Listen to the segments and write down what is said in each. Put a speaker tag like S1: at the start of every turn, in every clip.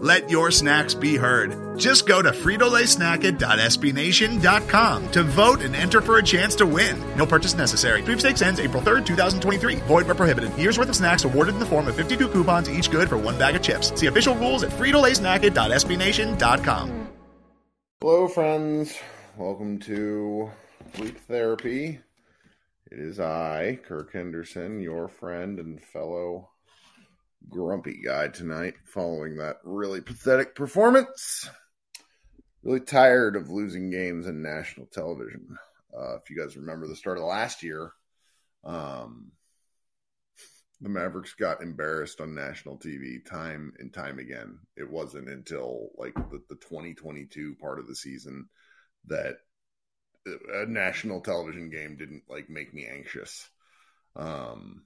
S1: Let your snacks be heard. Just go to fritolaysnacket.sbnation.com to vote and enter for a chance to win. No purchase necessary. Sweepstakes ends April 3rd, 2023. Void where prohibited. Year's worth of snacks awarded in the form of 52 coupons, each good for one bag of chips. See official rules at fritolaysnacket.sbnation.com.
S2: Hello, friends. Welcome to Sleep Therapy. It is I, Kirk Henderson, your friend and fellow grumpy guy tonight following that really pathetic performance. Really tired of losing games in national television. Uh, if you guys remember the start of last year, um, the Mavericks got embarrassed on national TV time and time again. It wasn't until like the, the 2022 part of the season that a national television game didn't like make me anxious. Um,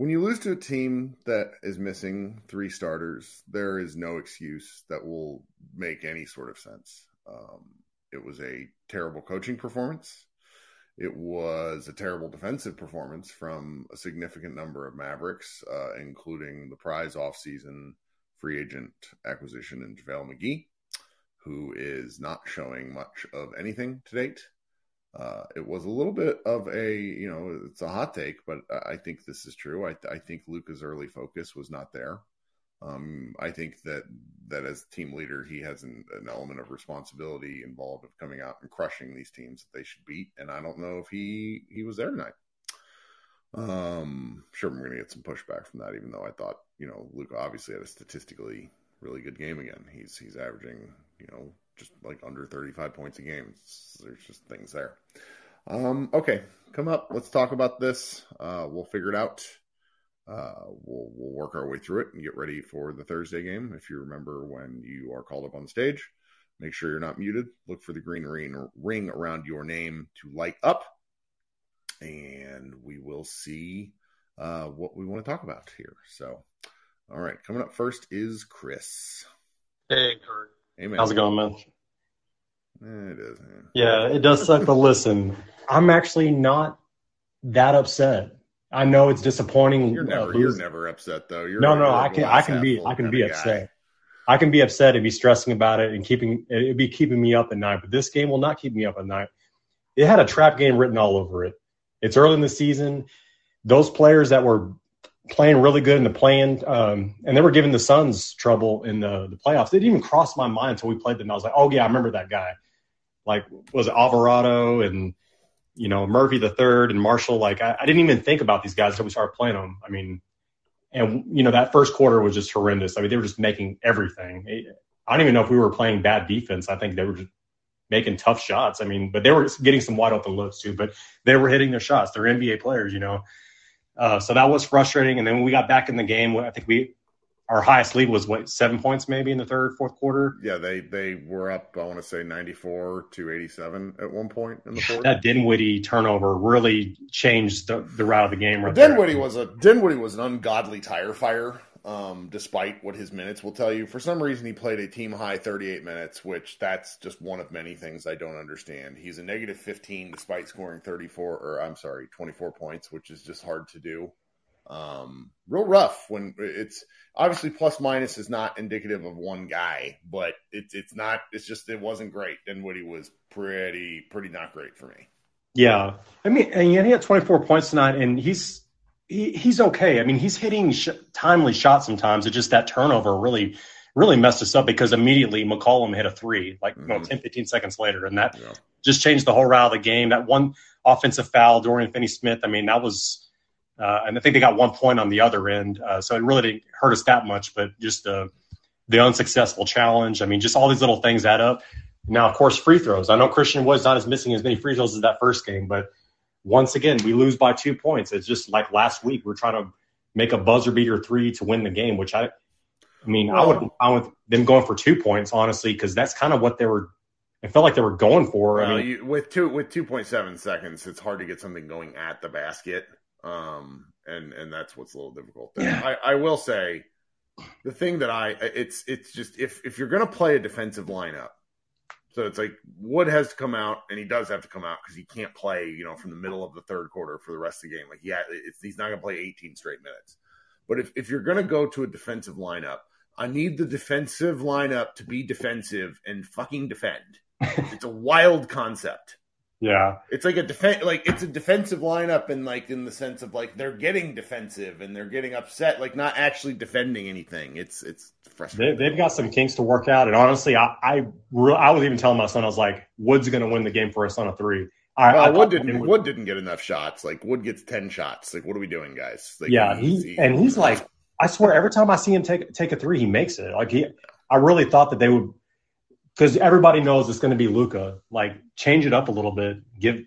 S2: when you lose to a team that is missing three starters, there is no excuse that will make any sort of sense. Um, it was a terrible coaching performance. It was a terrible defensive performance from a significant number of Mavericks, uh, including the prize offseason free agent acquisition in JaVale McGee, who is not showing much of anything to date. Uh, it was a little bit of a, you know, it's a hot take, but I think this is true. I, I think Luka's early focus was not there. Um, I think that that as team leader, he has an, an, element of responsibility involved of coming out and crushing these teams that they should beat. And I don't know if he he was there tonight. Um, sure, we're going to get some pushback from that, even though I thought, you know, Luka obviously had a statistically really good game again. He's he's averaging, you know, just like under 35 points a game. There's just things there. Um, okay, come up. Let's talk about this. Uh, we'll figure it out. Uh, we'll we'll work our way through it and get ready for the Thursday game. If you remember when you are called up on stage, make sure you're not muted. Look for the green ring, ring around your name to light up, and we will see uh, what we want to talk about here. So, all right, coming up first is Chris.
S3: Hey,
S2: Kirk.
S3: How's it going, man?
S2: It is. Man.
S3: Yeah, it does suck. to listen, I'm actually not that upset. I know it's disappointing.
S2: You're never, uh, you're never upset though. You're
S3: no, no. I can, I can be, I can be upset. I can be upset and be stressing about it and keeping it'd be keeping me up at night. But this game will not keep me up at night. It had a trap game written all over it. It's early in the season. Those players that were playing really good in the playing, um, and they were giving the Suns trouble in the, the playoffs. It didn't even cross my mind until we played them. I was like, oh yeah, I remember that guy. Like was it Alvarado and you know Murphy the third and Marshall? Like I, I, didn't even think about these guys until we started playing them. I mean, and you know that first quarter was just horrendous. I mean, they were just making everything. I don't even know if we were playing bad defense. I think they were just making tough shots. I mean, but they were getting some wide open looks too. But they were hitting their shots. They're NBA players, you know. Uh, so that was frustrating. And then when we got back in the game, I think we our highest lead was what seven points maybe in the third, fourth quarter.
S2: Yeah, they they were up. I want to say ninety four to eighty seven at one point in the fourth.
S3: That Dinwiddie turnover really changed the, the route of the game.
S2: Right Dinwiddie there. was a Dinwiddie was an ungodly tire fire. Um, despite what his minutes will tell you, for some reason he played a team high 38 minutes, which that's just one of many things I don't understand. He's a negative 15 despite scoring 34, or I'm sorry, 24 points, which is just hard to do. Um, real rough when it's obviously plus minus is not indicative of one guy, but it's it's not. It's just it wasn't great. And Dinwiddie was pretty pretty not great for me.
S3: Yeah, I mean, and he had 24 points tonight, and he's he, he's okay. I mean, he's hitting sh- timely shots sometimes. It's just that turnover really really messed us up because immediately McCollum hit a three, like mm-hmm. know, 10, 15 seconds later, and that yeah. just changed the whole route of the game. That one offensive foul, Dorian Finney Smith. I mean, that was uh, and I think they got one point on the other end. Uh, so it really didn't hurt us that much, but just the, the unsuccessful challenge. I mean, just all these little things add up. Now, of course, free throws. I know Christian was not as missing as many free throws as that first game, but once again, we lose by two points. It's just like last week. We're trying to make a buzzer beater three to win the game, which I, I mean, well, I would I with them going for two points, honestly, because that's kind of what they were. It felt like they were going for.
S2: Well,
S3: I
S2: mean, you, with two with two point seven seconds, it's hard to get something going at the basket. Um, and and that's what's a little difficult. Yeah. I, I will say the thing that I it's it's just if if you're gonna play a defensive lineup, so it's like Wood has to come out, and he does have to come out because he can't play, you know, from the middle of the third quarter for the rest of the game. Like, yeah, he's not gonna play 18 straight minutes. But if if you're gonna go to a defensive lineup, I need the defensive lineup to be defensive and fucking defend. it's a wild concept.
S3: Yeah,
S2: it's like a defense, like it's a defensive lineup, and like in the sense of like they're getting defensive and they're getting upset, like not actually defending anything. It's it's frustrating.
S3: They, have got some kinks to work out, and honestly, I I, re- I was even telling my son, I was like, Wood's going to win the game for us on a three.
S2: I, well, I Wood didn't. Would, Wood didn't get enough shots. Like Wood gets ten shots. Like what are we doing, guys? Like,
S3: yeah, he and he's like, I swear, every time I see him take take a three, he makes it. Like he, I really thought that they would because everybody knows it's going to be Luka. Like, change it up a little bit. Give,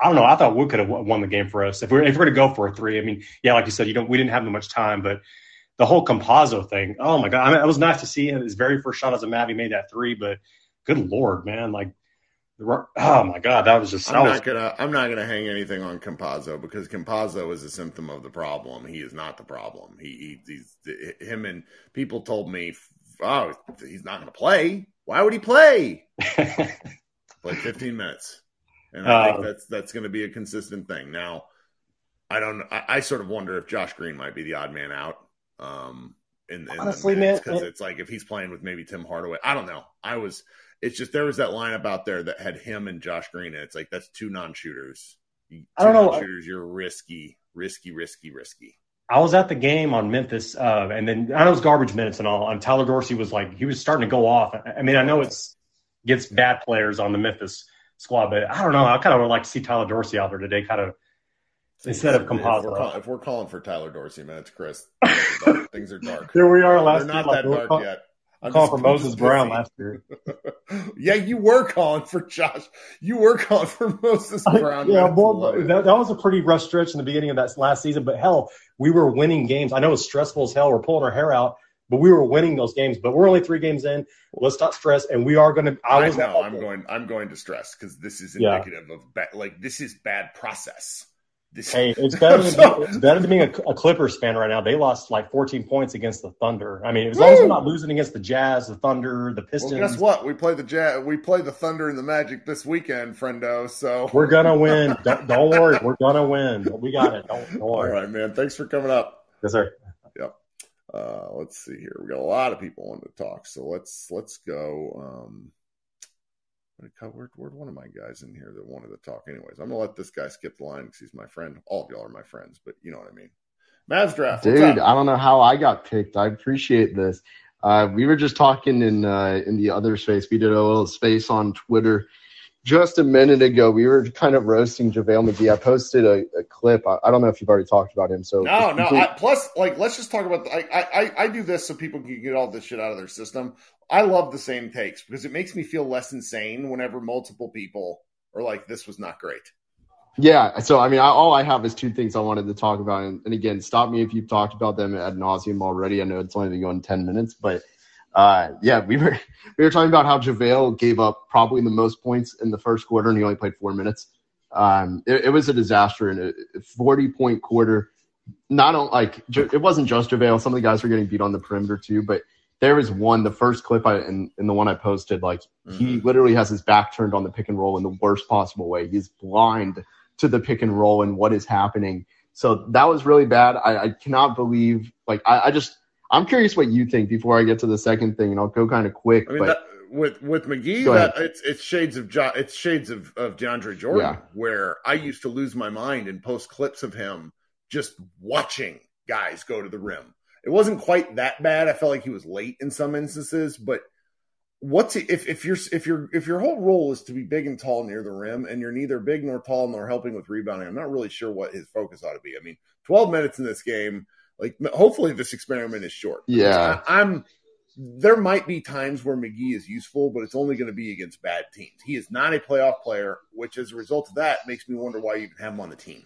S3: I don't know. I thought Wood could have won the game for us if we're if we're going to go for a three. I mean, yeah, like you said, you don't. We didn't have much time, but the whole Campazzo thing. Oh my god, I mean, it was nice to see him. His very first shot as a Mav, he made that three. But good lord, man, like. Oh my God, that was just.
S2: I'm
S3: was,
S2: not gonna. I'm not gonna hang anything on Campazzo because Campazzo is a symptom of the problem. He is not the problem. He, he he's him and people told me oh, he's not going to play. Why would he play? Play 15 minutes, and I think uh, that's that's going to be a consistent thing. Now, I don't. I, I, sort of wonder if Josh Green might be the odd man out. Um, in, in honestly, man, because it's like if he's playing with maybe Tim Hardaway, I don't know. I was. It's just there was that lineup out there that had him and Josh Green, and it's like that's two non-shooters. Two I don't know. Shooters, you're risky, risky, risky, risky.
S3: I was at the game on Memphis, uh, and then I know it's garbage minutes and all. And Tyler Dorsey was like, he was starting to go off. I mean, I know it's gets bad players on the Memphis squad, but I don't know. I kind of would like to see Tyler Dorsey out there today, kind of instead of Campazzo.
S2: If we're, if we're, calling for Tyler Dorsey minutes, Chris, things are dark.
S3: Here we are last.
S2: They're not that dark call, yet.
S3: I'm calling for Moses Brown last year.
S2: yeah, you were calling for Josh. You were calling for Moses Brown. yeah,
S3: well, that, that was a pretty rough stretch in the beginning of that last season. But hell, we were winning games. I know it's stressful as hell. We're pulling our hair out, but we were winning those games. But we're only three games in. Let's not stress, and we are going to.
S2: I, I know. I'm going. I'm going to stress because this is indicative yeah. of bad. Like this is bad process.
S3: This, hey, it's better than so, it's better than being a, a, Clippers fan right now. They lost like 14 points against the Thunder. I mean, as long as we're not losing against the Jazz, the Thunder, the Pistons. Well,
S2: guess what? We play the Jazz. We play the Thunder and the Magic this weekend, friendo. So
S3: we're gonna win. don't, don't, worry, we're gonna win. We got it. Don't, don't worry.
S2: All right, man. Thanks for coming up.
S3: Yes, sir.
S2: Yep. Uh, let's see here. We got a lot of people wanting to talk, so let's let's go. Um, where, where'd one of my guys in here that wanted to talk? Anyways, I'm gonna let this guy skip the line because he's my friend. All of y'all are my friends, but you know what I mean. Mavs draft,
S4: dude. I don't know how I got picked. I appreciate this. Uh, we were just talking in uh, in the other space. We did a little space on Twitter just a minute ago. We were kind of roasting JaVale McGee. I posted a, a clip. I, I, don't know if you've already talked about him. So
S2: no, no. I, plus, like, let's just talk about. The, I, I I do this so people can get all this shit out of their system. I love the same takes because it makes me feel less insane whenever multiple people are like, "This was not great."
S4: Yeah. So, I mean, I, all I have is two things I wanted to talk about. And, and, again, stop me if you've talked about them ad nauseum already. I know it's only been going 10 minutes, but uh, yeah, we were we were talking about how JaVale gave up probably the most points in the first quarter and he only played four minutes. Um, it, it, was a disaster in a 40 point quarter. Not like it wasn't just JaVale. Some of the guys were getting beat on the perimeter too, but there was one, the first clip I in, in the one I posted, like mm-hmm. he literally has his back turned on the pick and roll in the worst possible way. He's blind to the pick and roll and what is happening. So that was really bad. I, I cannot believe like I, I, just I'm curious what you think before I get to the second thing, and I'll go kind of quick.
S2: I mean,
S4: but,
S2: that, with with McGee, that, it's it's shades of jo- it's shades of of DeAndre Jordan, yeah. where I used to lose my mind and post clips of him just watching guys go to the rim. It wasn't quite that bad. I felt like he was late in some instances, but what's if if you're if you're if your whole role is to be big and tall near the rim and you're neither big nor tall nor helping with rebounding, I'm not really sure what his focus ought to be. I mean, 12 minutes in this game, like hopefully this experiment is short.
S4: Yeah,
S2: I, I'm. There might be times where McGee is useful, but it's only going to be against bad teams. He is not a playoff player, which as a result of that makes me wonder why you even have him on the team.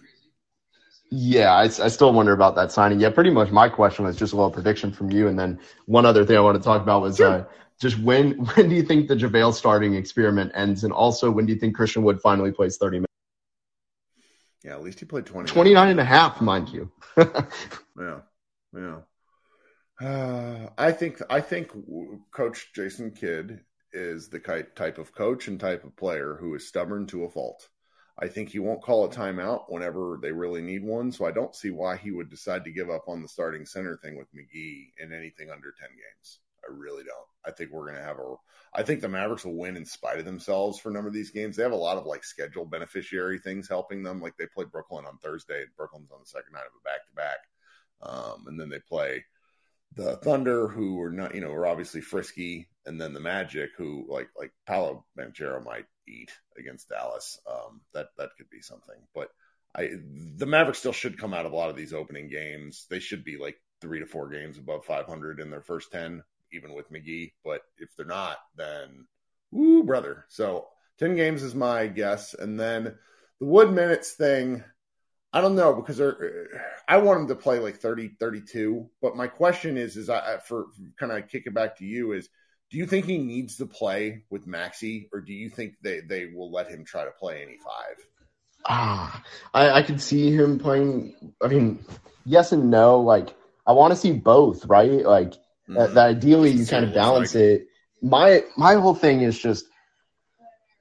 S4: Yeah, I, I, still wonder about that signing. Yeah, pretty much my question was just a little prediction from you. And then one other thing I want to talk about was sure. uh, just when when do you think the JaVale starting experiment ends? And also, when do you think Christian Wood finally plays 30 minutes?
S2: Yeah, at least he played 20.
S4: 29 and a half, mind you.
S2: yeah, yeah. Uh, I think I think Coach Jason Kidd is the type of coach and type of player who is stubborn to a fault. I think he won't call a timeout whenever they really need one. So I don't see why he would decide to give up on the starting center thing with McGee in anything under 10 games. I really don't. I think we're going to have a. I think the Mavericks will win in spite of themselves for a number of these games. They have a lot of like schedule beneficiary things helping them. Like they play Brooklyn on Thursday, and Brooklyn's on the second night of a back to back, and then they play the Thunder, who are not, you know, are obviously frisky, and then the Magic, who like like Paolo Banchero might eat against Dallas. Um, that that could be something, but I the Mavericks still should come out of a lot of these opening games. They should be like three to four games above 500 in their first 10 even with McGee. But if they're not, then woo, brother. So 10 games is my guess. And then the Wood minutes thing, I don't know because I want him to play like 30, 32. But my question is, is I, for kind of kick it back to you is, do you think he needs to play with Maxi, or do you think they, they will let him try to play any five?
S4: Ah, I, I could see him playing. I mean, yes and no. Like, I want to see both, right? Like, Mm-hmm. That, ideally you kind of balance like it. My my whole thing is just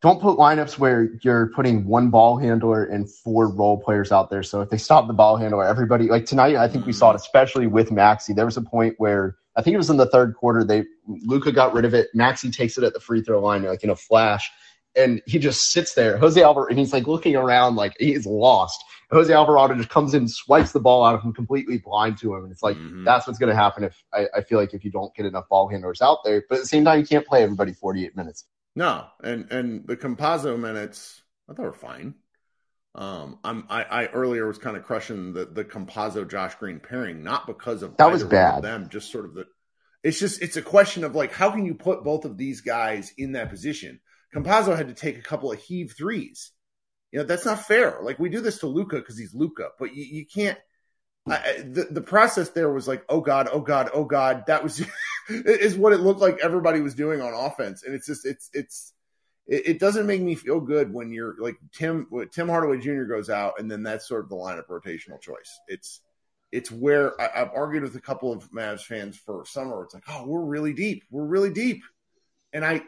S4: don't put lineups where you're putting one ball handler and four role players out there. So if they stop the ball handler, everybody like tonight, I think we saw it, mm-hmm. especially with Maxi. There was a point where I think it was in the third quarter. They Luka got rid of it. Maxi takes it at the free throw line, like in a flash, and he just sits there. Jose Alvarado, and he's like looking around like he's lost. Jose Alvarado just comes in, swipes the ball out of him, completely blind to him, and it's like mm-hmm. that's what's going to happen if I, I, feel like if you don't get enough ball handlers out there. But at the same time, you can't play everybody 48 minutes.
S2: No, and and the Campazzo minutes, I thought were fine. Um, I'm I, I earlier was kind of crushing the the Campazzo Josh Green pairing, not because of
S4: that was bad.
S2: them, just sort of the. It's just it's a question of like how can you put both of these guys in that position? Campazzo had to take a couple of heave threes. You know, that's not fair. Like we do this to Luka because he's Luka, but you, you can't. I, the the process there was like, oh god, oh god, oh god. That was is what it looked like everybody was doing on offense, and it's just it's it's it, it doesn't make me feel good when you're like Tim Tim Hardaway Jr. goes out, and then that's sort of the lineup rotational choice. It's it's where I, have argued with a couple of Mavs fans for summer. It's like, oh, we're really deep, we're really deep, and I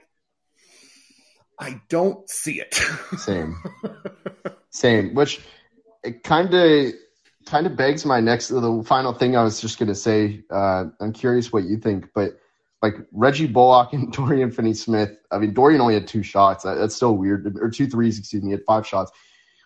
S2: I don't see it.
S4: Same. Same. Which it kind of kind of begs my next the final thing I was just gonna say. Uh, I'm curious what you think, but like Reggie Bullock and Dorian Finney Smith. I mean, Dorian only had two shots. That, that's still weird. Or two threes, excuse me. He had five shots.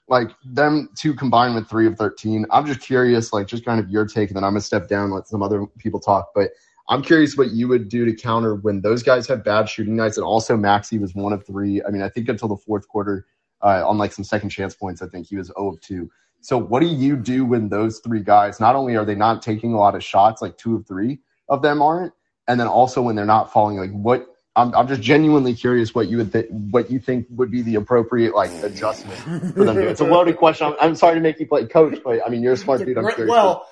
S4: Like them two combined with three of thirteen. I'm just curious, like just kind of your take, and then I'm gonna step down, let some other people talk. But I'm curious what you would do to counter when those guys have bad shooting nights. And also, Maxi was one of three. I mean, I think until the fourth quarter, uh, on like some second chance points, I think he was 0 of 2. So, what do you do when those three guys, not only are they not taking a lot of shots, like two of three of them aren't, and then also when they're not falling, like what I'm, I'm just genuinely curious what you would th- what you think would be the appropriate like adjustment for them. To It's a loaded question. I'm, I'm, sorry to make you play coach, but I mean you're a smart dude. I'm curious.
S2: Well,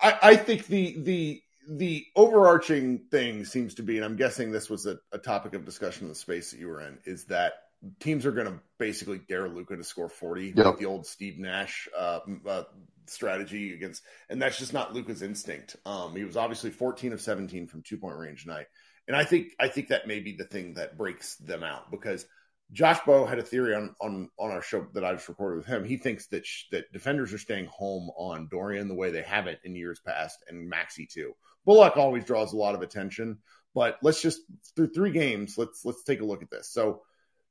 S2: I, I, think the the the overarching thing seems to be, and I'm guessing this was a, a topic of discussion in the space that you were in, is that teams are going to basically dare Luka to score 40, yep. like the old Steve Nash uh, uh, strategy against, and that's just not Luka's instinct. Um, he was obviously 14 of 17 from two point range tonight. And I think I think that may be the thing that breaks them out because Josh Bowe had a theory on on on our show that I just recorded with him. He thinks that sh- that defenders are staying home on Dorian the way they haven't in years past, and Maxi too. Bullock always draws a lot of attention, but let's just through three games, let's let's take a look at this. So,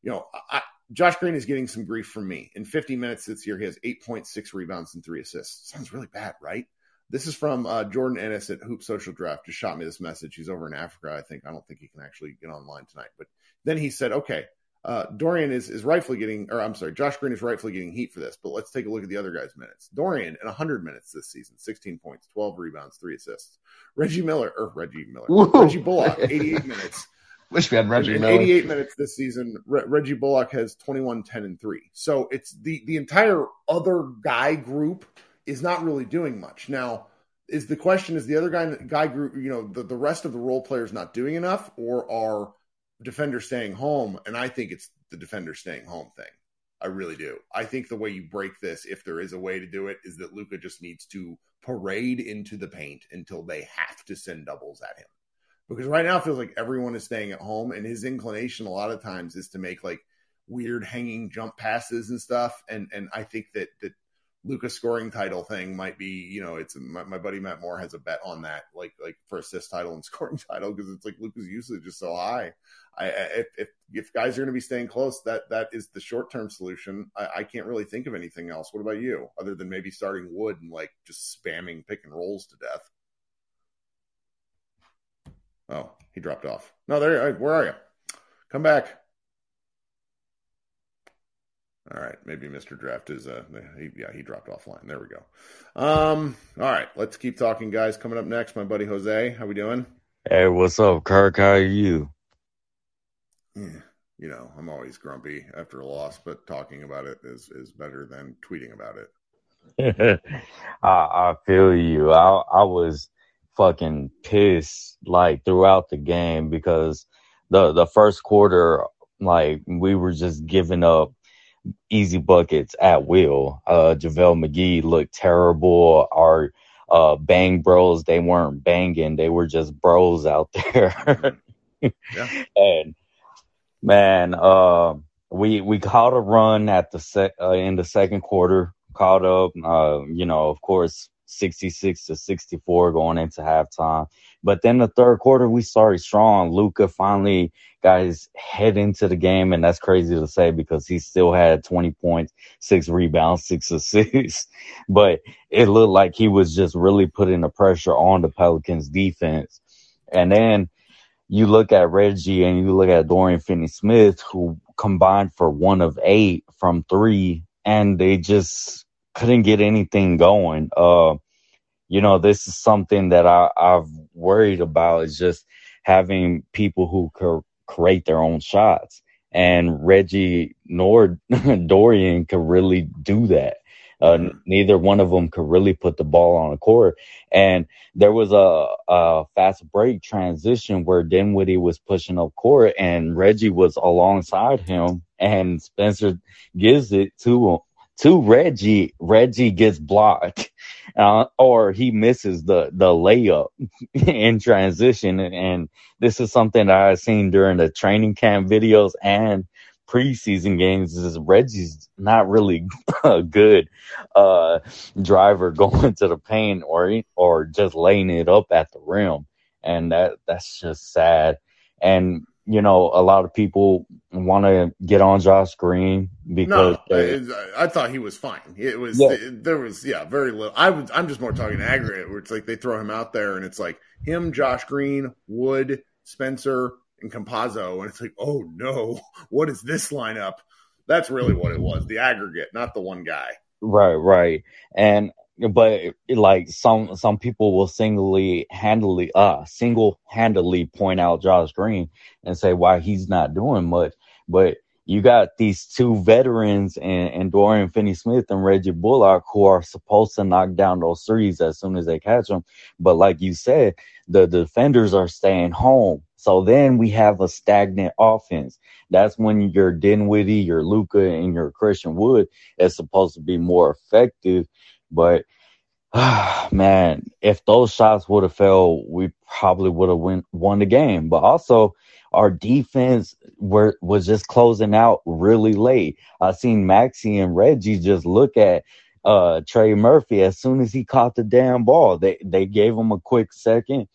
S2: you know, I, Josh Green is getting some grief from me. In 50 minutes this year, he has 8.6 rebounds and three assists. Sounds really bad, right? This is from uh, Jordan Ennis at Hoop Social Draft. Just shot me this message. He's over in Africa, I think. I don't think he can actually get online tonight. But then he said, okay, uh, Dorian is, is rightfully getting, or I'm sorry, Josh Green is rightfully getting heat for this. But let's take a look at the other guys' minutes. Dorian in 100 minutes this season, 16 points, 12 rebounds, three assists. Reggie Miller, or Reggie Miller, Woo. Reggie Bullock, 88 minutes.
S4: Wish we had Reggie
S2: in,
S4: Miller.
S2: 88 minutes this season, Re- Reggie Bullock has 21, 10, and 3. So it's the, the entire other guy group is not really doing much. Now, is the question is the other guy guy group you know the, the rest of the role players not doing enough or are defenders staying home and i think it's the defender staying home thing i really do i think the way you break this if there is a way to do it is that Luka just needs to parade into the paint until they have to send doubles at him because right now it feels like everyone is staying at home and his inclination a lot of times is to make like weird hanging jump passes and stuff and and i think that that Luka scoring title thing might be, you know, it's my, my, buddy Matt Moore has a bet on that, like like for assist title and scoring title because it's like Luka's usage is so high. I, if, if, if guys are going to be staying close, that that is the short term solution. I, I, can't really think of anything else. What about you, other than maybe starting Wood and like just spamming pick and rolls to death? Oh, he dropped off. No, there. Where are you? Come back. All right, maybe Mr. Draft is uh he, yeah he dropped offline. There we go. Um, all right, let's keep talking, guys. Coming up next, my buddy Jose. How we doing?
S5: Hey, what's up, Kirk? How are you?
S2: Yeah, you know, I'm always grumpy after a loss, but talking about it is is better than tweeting about
S5: it. I, I feel you. I I was fucking pissed like throughout the game because the the first quarter, like we were just giving up easy buckets at will. Uh, JaVale McGee looked terrible. Our uh, bang bros, they weren't banging. They were just bros out there. yeah. And man, uh, we, we caught a run at the sec, uh, in the second quarter, caught up, uh, you know, of course, 66 to 64 going into halftime. But then the third quarter, we started strong. Luka finally got his head into the game, and that's crazy to say because he still had 20 points, six rebounds, six assists. but it looked like he was just really putting the pressure on the Pelicans defense. And then you look at Reggie and you look at Dorian Finney Smith, who combined for one of eight from three, and they just couldn't get anything going. Uh, you know, this is something that I, I've worried about is just having people who could create their own shots. And Reggie nor Dorian could really do that. Uh, neither one of them could really put the ball on the court. And there was a, a fast break transition where Dinwiddie was pushing up court and Reggie was alongside him and Spencer gives it to him to Reggie. Reggie gets blocked, uh, or he misses the the layup in transition. And this is something that I've seen during the training camp videos and preseason games. Is Reggie's not really a good uh, driver going to the paint or or just laying it up at the rim, and that that's just sad. And you know, a lot of people want to get on Josh Green because
S2: no, they, I, thought he was fine. It was yeah. there was yeah very little. I was I'm just more talking aggregate where it's like they throw him out there and it's like him, Josh Green, Wood, Spencer, and Campazzo, and it's like oh no, what is this lineup? That's really what it was. The aggregate, not the one guy.
S5: Right, right, and but like some some people will singly handily uh single handedly point out Josh Green and say why he's not doing much. But you got these two veterans and, and Dorian Finney Smith and Reggie Bullock who are supposed to knock down those threes as soon as they catch them. But like you said, the defenders are staying home. So then we have a stagnant offense. That's when your Dinwiddie, your Luka, and your Christian Wood is supposed to be more effective. But man, if those shots would have fell, we probably would have won the game. But also, our defense were was just closing out really late. I seen Maxi and Reggie just look at uh Trey Murphy as soon as he caught the damn ball. They they gave him a quick second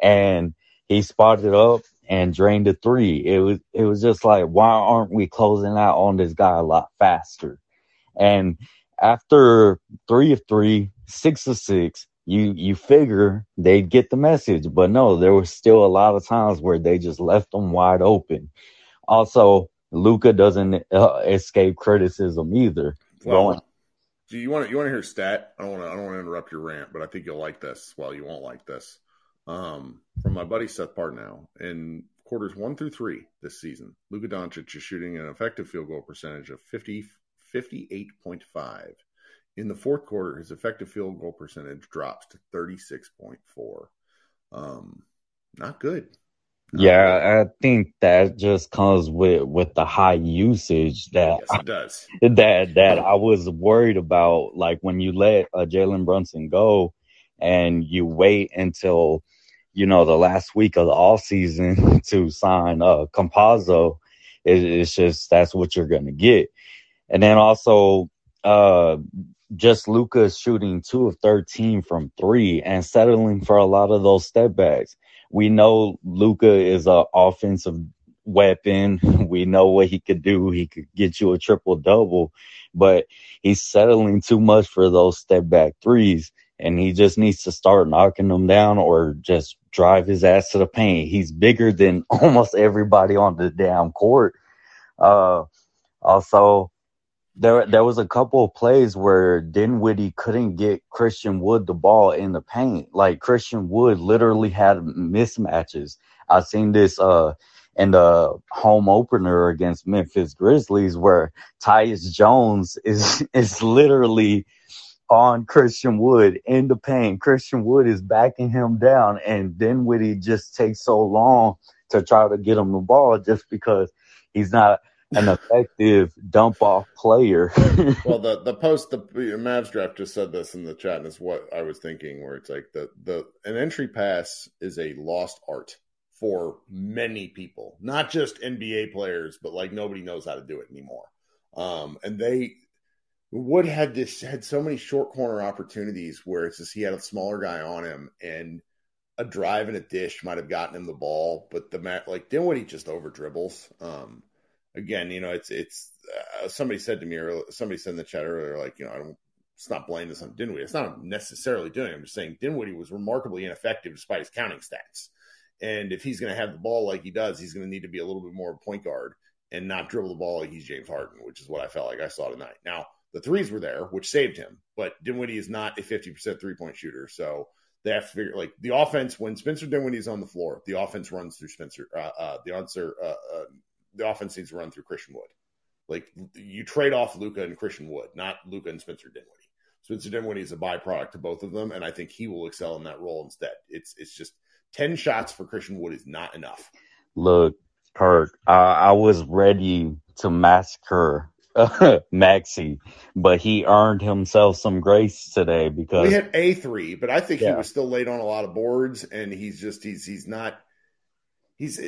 S5: and he spotted up and drained a three. It was it was just like why aren't we closing out on this guy a lot faster? And after three of three, six of six, you you figure they'd get the message, but no, there was still a lot of times where they just left them wide open. Also, Luka doesn't uh, escape criticism either.
S2: Well, Going, do you want to you want to hear a stat? I don't want to I don't want to interrupt your rant, but I think you'll like this. Well, you won't like this um, from my buddy Seth Partnow. In quarters one through three this season, Luka Doncic is shooting an effective field goal percentage of 50, 58.5. In the fourth quarter, his effective field goal percentage drops to 36.4. Um, not good.
S5: Not yeah, good. I think that just comes with with the high usage that
S2: yes, it does.
S5: that that I was worried about. Like when you let uh, Jalen Brunson go, and you wait until you know, the last week of the off season to sign uh Campazzo, it, it's just that's what you're gonna get. And then also uh just Luka's shooting two of thirteen from three and settling for a lot of those step backs. We know Luka is an offensive weapon. We know what he could do. He could get you a triple double, but he's settling too much for those step back threes and he just needs to start knocking them down or just drive his ass to the paint. He's bigger than almost everybody on the damn court. Uh, also, there there was a couple of plays where Dinwiddie couldn't get Christian Wood the ball in the paint. Like Christian Wood literally had mismatches. I've seen this uh in the home opener against Memphis Grizzlies where Tyus Jones is is literally on Christian Wood in the paint. Christian Wood is backing him down, and Dinwiddie just takes so long to try to get him the ball just because he's not an effective dump off player.
S2: well, the the post the Mavs draft just said this in the chat, and it's what I was thinking. Where it's like the the an entry pass is a lost art for many people, not just NBA players, but like nobody knows how to do it anymore. Um, and they Wood had this had so many short corner opportunities where it's just he had a smaller guy on him and a drive and a dish might have gotten him the ball, but the like Dinwiddie just over dribbles. Um, again, you know, it's it's uh, somebody said to me or somebody said in the chat earlier, like you know, I don't. It's not blaming this on Dinwiddie. It's not necessarily doing. It. I'm just saying Dinwiddie was remarkably ineffective despite his counting stats. And if he's going to have the ball like he does, he's going to need to be a little bit more point guard and not dribble the ball like he's James Harden, which is what I felt like I saw tonight. Now, the threes were there, which saved him. But Dinwiddie is not a 50% three point shooter. So they have to figure like the offense when Spencer Dinwiddie is on the floor, the offense runs through Spencer. Uh, uh, the answer, uh, uh, the offense needs to run through Christian Wood. Like you trade off Luka and Christian Wood, not Luka and Spencer Dinwiddie. Spencer Dinwiddie is a byproduct to both of them, and I think he will excel in that role instead. It's it's just ten shots for Christian Wood is not enough.
S5: Look, Kirk, I was ready to massacre Maxi, but he earned himself some grace today because
S2: we had a three, but I think yeah. he was still late on a lot of boards, and he's just he's he's not he's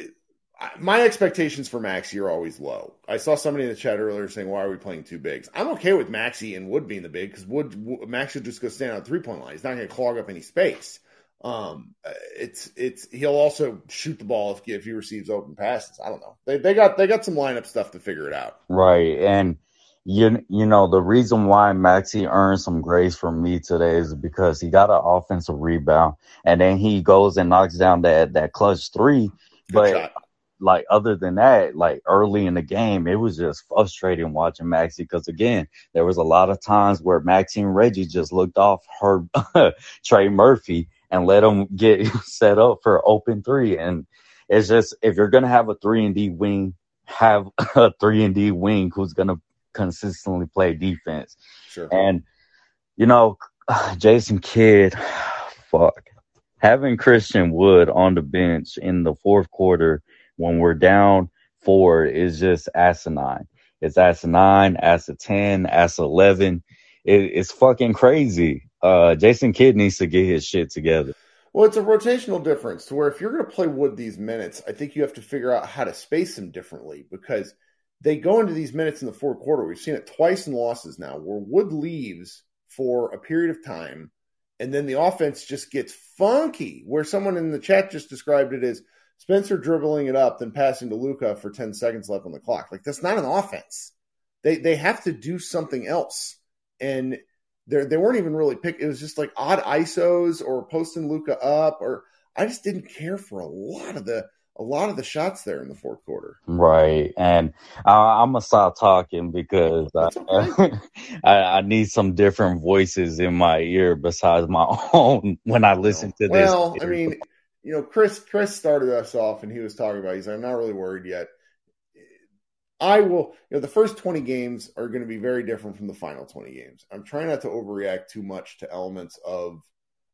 S2: my expectations for Maxi are always low. I saw somebody in the chat earlier saying, "Why are we playing two bigs?" I'm okay with Maxi and Wood being the big because Wood Maxi just go stand on three point line. He's not going to clog up any space. Um, it's it's he'll also shoot the ball if if he receives open passes. I don't know. They they got they got some lineup stuff to figure it out.
S5: Right, and you you know the reason why Maxi earned some grace from me today is because he got an offensive rebound and then he goes and knocks down that that clutch three. Good but shot. Like other than that, like early in the game, it was just frustrating watching Maxi because again, there was a lot of times where Maxi and Reggie just looked off her Trey Murphy and let him get set up for open three. And it's just if you're gonna have a three and D wing, have a three and D wing who's gonna consistently play defense. Sure. And you know, Jason Kidd, fuck having Christian Wood on the bench in the fourth quarter when we're down four is just asinine. It's asinine, as a 10, as 11. It, it's fucking crazy. Uh, Jason Kidd needs to get his shit together.
S2: Well, it's a rotational difference to where if you're going to play Wood these minutes, I think you have to figure out how to space him differently because they go into these minutes in the fourth quarter. We've seen it twice in losses now where Wood leaves for a period of time and then the offense just gets funky. Where someone in the chat just described it as Spencer dribbling it up, then passing to Luka for 10 seconds left on the clock. Like that's not an offense. They they have to do something else. And they they weren't even really pick. It was just like odd isos or posting Luka up, or I just didn't care for a lot of the a lot of the shots there in the fourth quarter.
S5: Right. And I, am going to stop talking because okay. I, I, need some different voices in my ear besides my own when I listen to this.
S2: Well, I mean, you know, Chris, Chris started us off and he was talking about, he's like, I'm not really worried yet. I will, you know, the first 20 games are going to be very different from the final 20 games. I'm trying not to overreact too much to elements of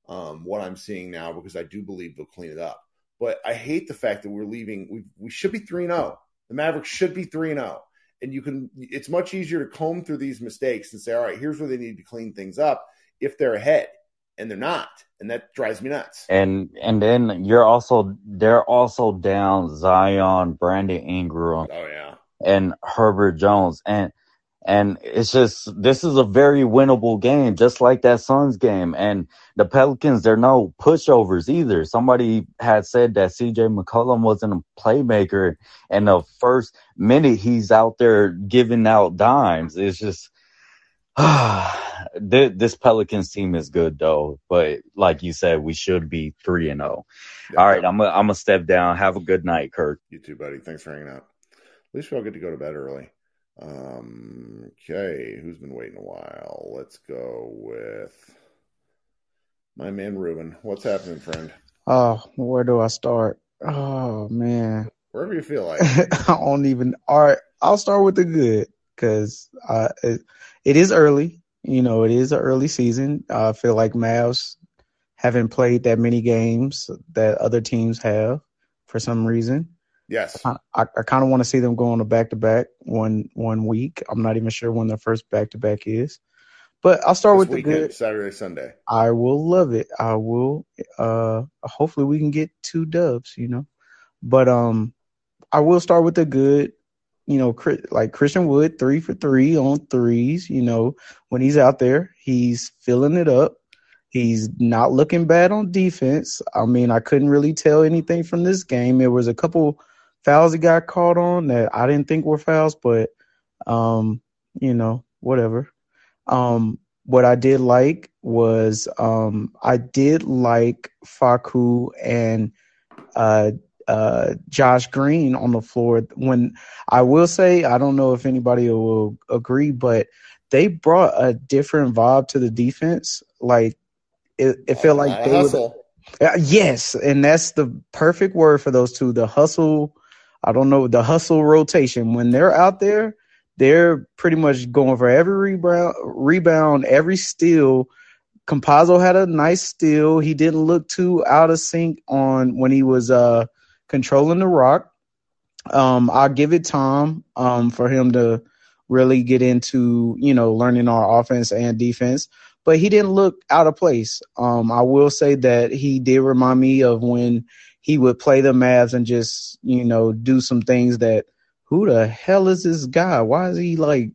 S2: um, what I'm seeing now because I do believe they'll clean it up. But I hate the fact that we're leaving. We we should be three and zero. Oh. The Mavericks should be three and zero. Oh. And you can. It's much easier to comb through these mistakes and say, all right, here's where they need to clean things up if they're ahead, and they're not, and that drives me nuts.
S5: And and then you're also they're also down Zion, Brandon Ingram.
S2: Oh yeah.
S5: And Herbert Jones and and it's just this is a very winnable game, just like that Suns game. And the Pelicans, they're no pushovers either. Somebody had said that CJ McCollum wasn't a playmaker, and the first minute he's out there giving out dimes. It's just this Pelicans team is good though, but like you said, we should be three and zero. Oh. All right, I'm gonna I'm gonna step down. Have a good night, Kirk.
S2: You too, buddy. Thanks for hanging out. At least we all get to go to bed early. Um, okay, who's been waiting a while? Let's go with my man Ruben. What's happening, friend?
S6: Oh, where do I start? Oh man,
S2: wherever you feel like.
S6: I don't even. All right, I'll start with the good because I. it, it is early. You know, it is an early season. I feel like Mavs haven't played that many games that other teams have for some reason.
S2: Yes.
S6: I, I, I kind of want to see them go on a back to back one one week. I'm not even sure when their first back to back is. But I'll start this with weekend, the good
S2: Saturday, Sunday.
S6: I will love it. I will uh hopefully we can get two dubs, you know. But um I will start with the good. You know, like Christian Wood, three for three on threes. You know, when he's out there, he's filling it up. He's not looking bad on defense. I mean, I couldn't really tell anything from this game. There was a couple fouls he got caught on that I didn't think were fouls, but um, you know, whatever. Um, what I did like was um, I did like Facu and uh, uh, Josh Green on the floor. When I will say, I don't know if anybody will agree, but they brought a different vibe to the defense. Like it, it felt like they were. Uh, yes, and that's the perfect word for those two. The hustle I don't know the hustle rotation when they're out there, they're pretty much going for every rebound, rebound, every steal. Campazzo had a nice steal. He didn't look too out of sync on when he was uh, controlling the rock. Um, I'll give it time um, for him to really get into you know learning our offense and defense. But he didn't look out of place. Um, I will say that he did remind me of when he would play the Mavs and just, you know, do some things that who the hell is this guy? Why is he like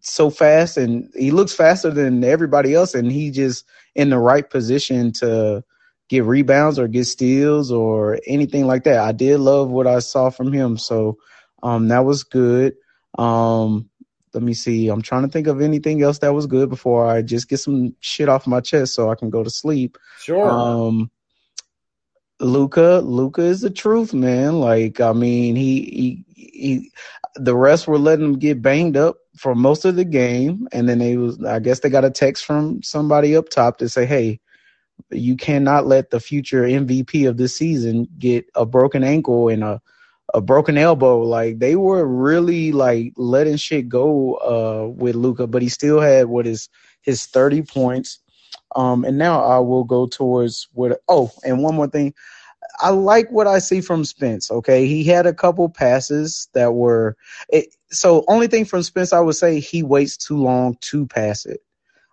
S6: so fast and he looks faster than everybody else and he just in the right position to get rebounds or get steals or anything like that. I did love what I saw from him. So um that was good. Um let me see. I'm trying to think of anything else that was good before I just get some shit off my chest so I can go to sleep.
S2: Sure.
S6: Um Luka, Luka is the truth, man. Like, I mean, he, he, he, the rest were letting him get banged up for most of the game, and then they was, I guess, they got a text from somebody up top to say, "Hey, you cannot let the future MVP of this season get a broken ankle and a a broken elbow. Like they were really like letting shit go uh with Luka, but he still had what is his 30 points. Um and now I will go towards what oh, and one more thing. I like what I see from Spence. Okay, he had a couple passes that were it, so. Only thing from Spence, I would say he waits too long to pass it.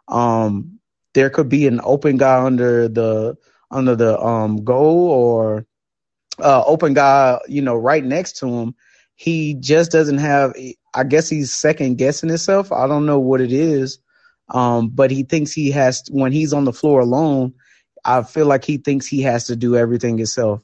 S6: Um, there could be an open guy under the under the um goal or uh, open guy, you know, right next to him. He just doesn't have. I guess he's second guessing himself. I don't know what it is, um, but he thinks he has when he's on the floor alone. I feel like he thinks he has to do everything himself,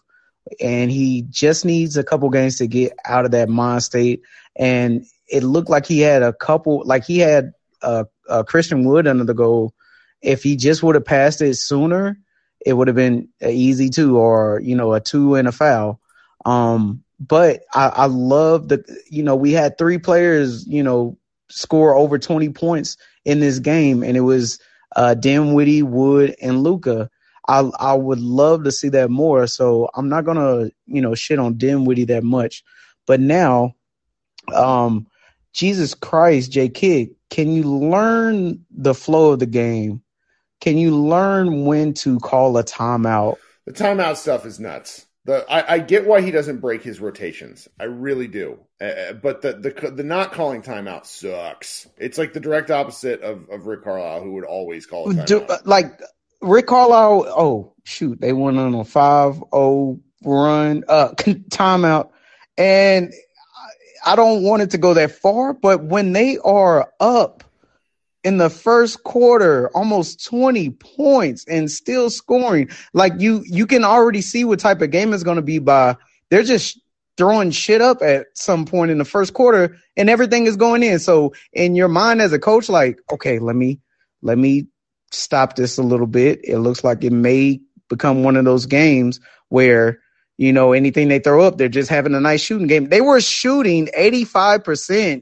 S6: and he just needs a couple games to get out of that mind state. And it looked like he had a couple, like he had uh, uh, Christian Wood under the goal. If he just would have passed it sooner, it would have been easy two or you know a two and a foul. Um, but I, I love the you know we had three players you know score over 20 points in this game, and it was uh, Dinwiddie, Wood, and Luka. I I would love to see that more. So I'm not gonna you know shit on Dinwiddie that much, but now, um, Jesus Christ, J Kidd, can you learn the flow of the game? Can you learn when to call a timeout?
S2: The timeout stuff is nuts. The I, I get why he doesn't break his rotations. I really do. Uh, uh but the, the the not calling timeout sucks. It's like the direct opposite of, of Rick Carlisle, who would always call a timeout. Do,
S6: like Rick Carlisle. Oh shoot, they went on a five zero oh run uh timeout, and I don't want it to go that far. But when they are up in the first quarter, almost 20 points and still scoring. Like you you can already see what type of game it's going to be by they're just throwing shit up at some point in the first quarter and everything is going in. So in your mind as a coach like, okay, let me let me stop this a little bit. It looks like it may become one of those games where you know anything they throw up, they're just having a nice shooting game. They were shooting 85%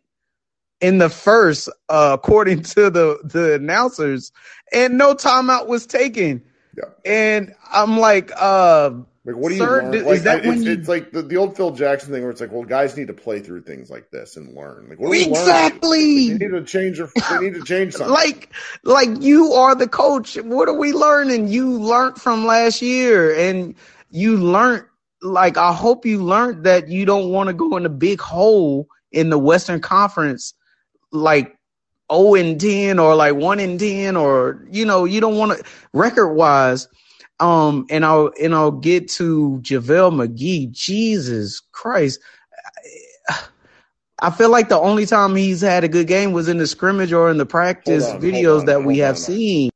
S6: in the first, uh, according to the the announcers, and no timeout was taken. Yeah. And I'm like, uh,
S2: like what do you sir, learn? Like, is that it's, you... it's like the, the old Phil Jackson thing where it's like, well, guys need to play through things like this and learn. Like what
S6: exactly.
S2: They need to change. Their, they need to change something.
S6: like, like you are the coach. What are we learning? You learned from last year, and you learned. Like, I hope you learned that you don't want to go in a big hole in the Western Conference like 0 and 10 or like 1 and 10 or you know you don't want to record wise um and I'll and I'll get to JaVale McGee Jesus Christ. I feel like the only time he's had a good game was in the scrimmage or in the practice on, videos on, that we have seen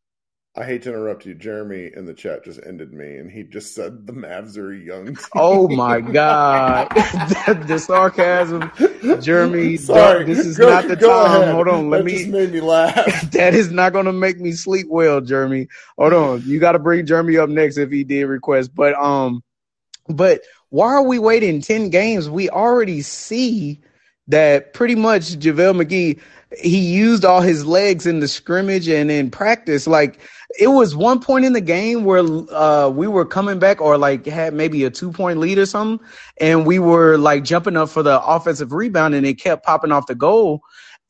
S2: I hate to interrupt you. Jeremy in the chat just ended me, and he just said the Mavs are young.
S6: Oh my god, the sarcasm, Jeremy.
S2: Sorry,
S6: this is go, not the time.
S2: Ahead.
S6: Hold on, let
S2: that
S6: me.
S2: Just made me laugh.
S6: that is not going to make me sleep well, Jeremy. Hold on, you got to bring Jeremy up next if he did request. But um, but why are we waiting ten games? We already see that pretty much JaVale McGee he used all his legs in the scrimmage and in practice. Like it was one point in the game where uh, we were coming back or like had maybe a two point lead or something, and we were like jumping up for the offensive rebound, and it kept popping off the goal.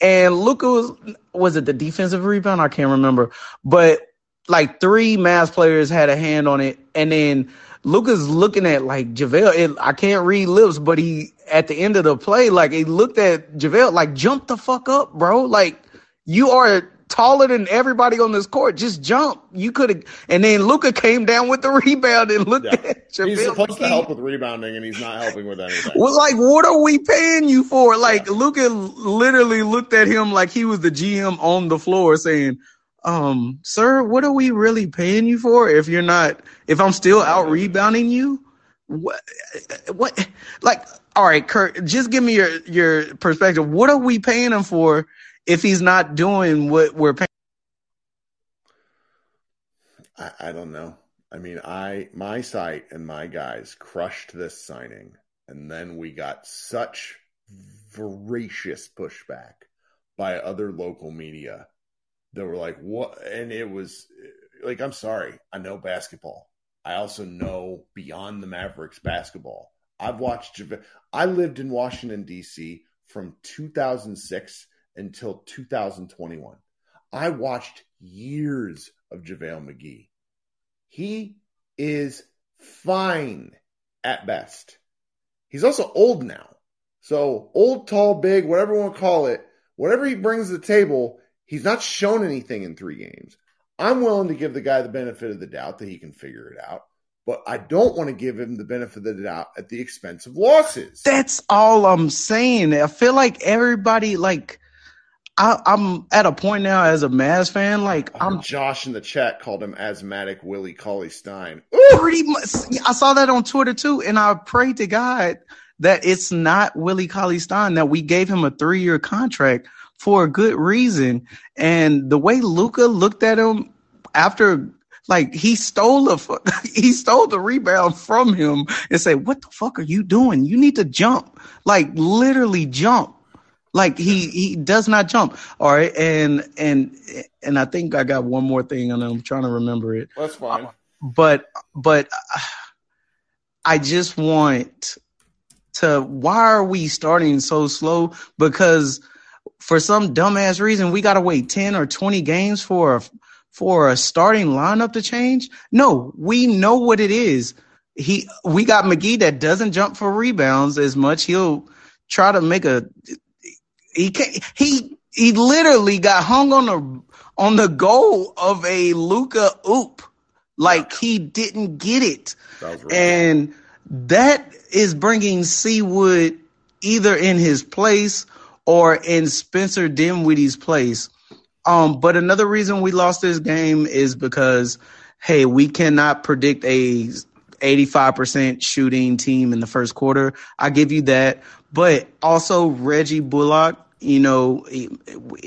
S6: And Luka was was it the defensive rebound? I can't remember, but like three Mavs players had a hand on it, and then Luka's looking at like JaVale. It, I can't read lips, but he at the end of the play, like he looked at JaVale, like jump the fuck up, bro. Like you are taller than everybody on this court. Just jump. You could have. And then Luka came down with the rebound and looked yeah. at JaVale
S2: He's supposed McGee. to help with rebounding, and he's not helping with anything.
S6: Well, like, what are we paying you for? Like, yeah. Luka literally looked at him like he was the GM on the floor, saying, "Um, sir, what are we really paying you for? If you're not, if I'm still out rebounding you." What, what, like, all right, Kirk, just give me your, your perspective. What are we paying him for if he's not doing what we're paying?
S2: I, I don't know. I mean, I my site and my guys crushed this signing, and then we got such voracious pushback by other local media that were like, "What?" And it was like, "I'm sorry, I know basketball. I also know beyond the Mavericks basketball. I've watched. I lived in Washington D.C. from 2006 until 2021. I watched years of JaVale McGee. He is fine at best. He's also old now. So, old, tall, big, whatever you want to call it, whatever he brings to the table, he's not shown anything in three games. I'm willing to give the guy the benefit of the doubt that he can figure it out, but I don't want to give him the benefit of the doubt at the expense of losses.
S6: That's all I'm saying. I feel like everybody, like, I, am at a point now as a Mavs fan, like
S2: oh, I'm. Josh in the chat called him asthmatic Willie Cauley Stein.
S6: Ooh! Pretty much, I saw that on Twitter too, and I pray to God that it's not Willie Cauley Stein. That we gave him a three year contract for a good reason, and the way Luka looked at him after. Like he stole a he stole the rebound from him and said, "What the fuck are you doing? You need to jump, like literally jump." Like he he does not jump. All right, and and and I think I got one more thing, and I'm trying to remember it.
S2: That's fine.
S6: But but uh, I just want to. Why are we starting so slow? Because for some dumbass reason, we got to wait ten or twenty games for a, for a starting lineup to change. No, we know what it is. He we got McGee that doesn't jump for rebounds as much. He'll try to make a he he he literally got hung on the on the goal of a Luka oop. Like he didn't get it. And that is bringing C-Wood either in his place or in Spencer Dinwiddie's place. Um, but another reason we lost this game is because, hey, we cannot predict a 85% shooting team in the first quarter. I give you that. But also Reggie Bullock you know,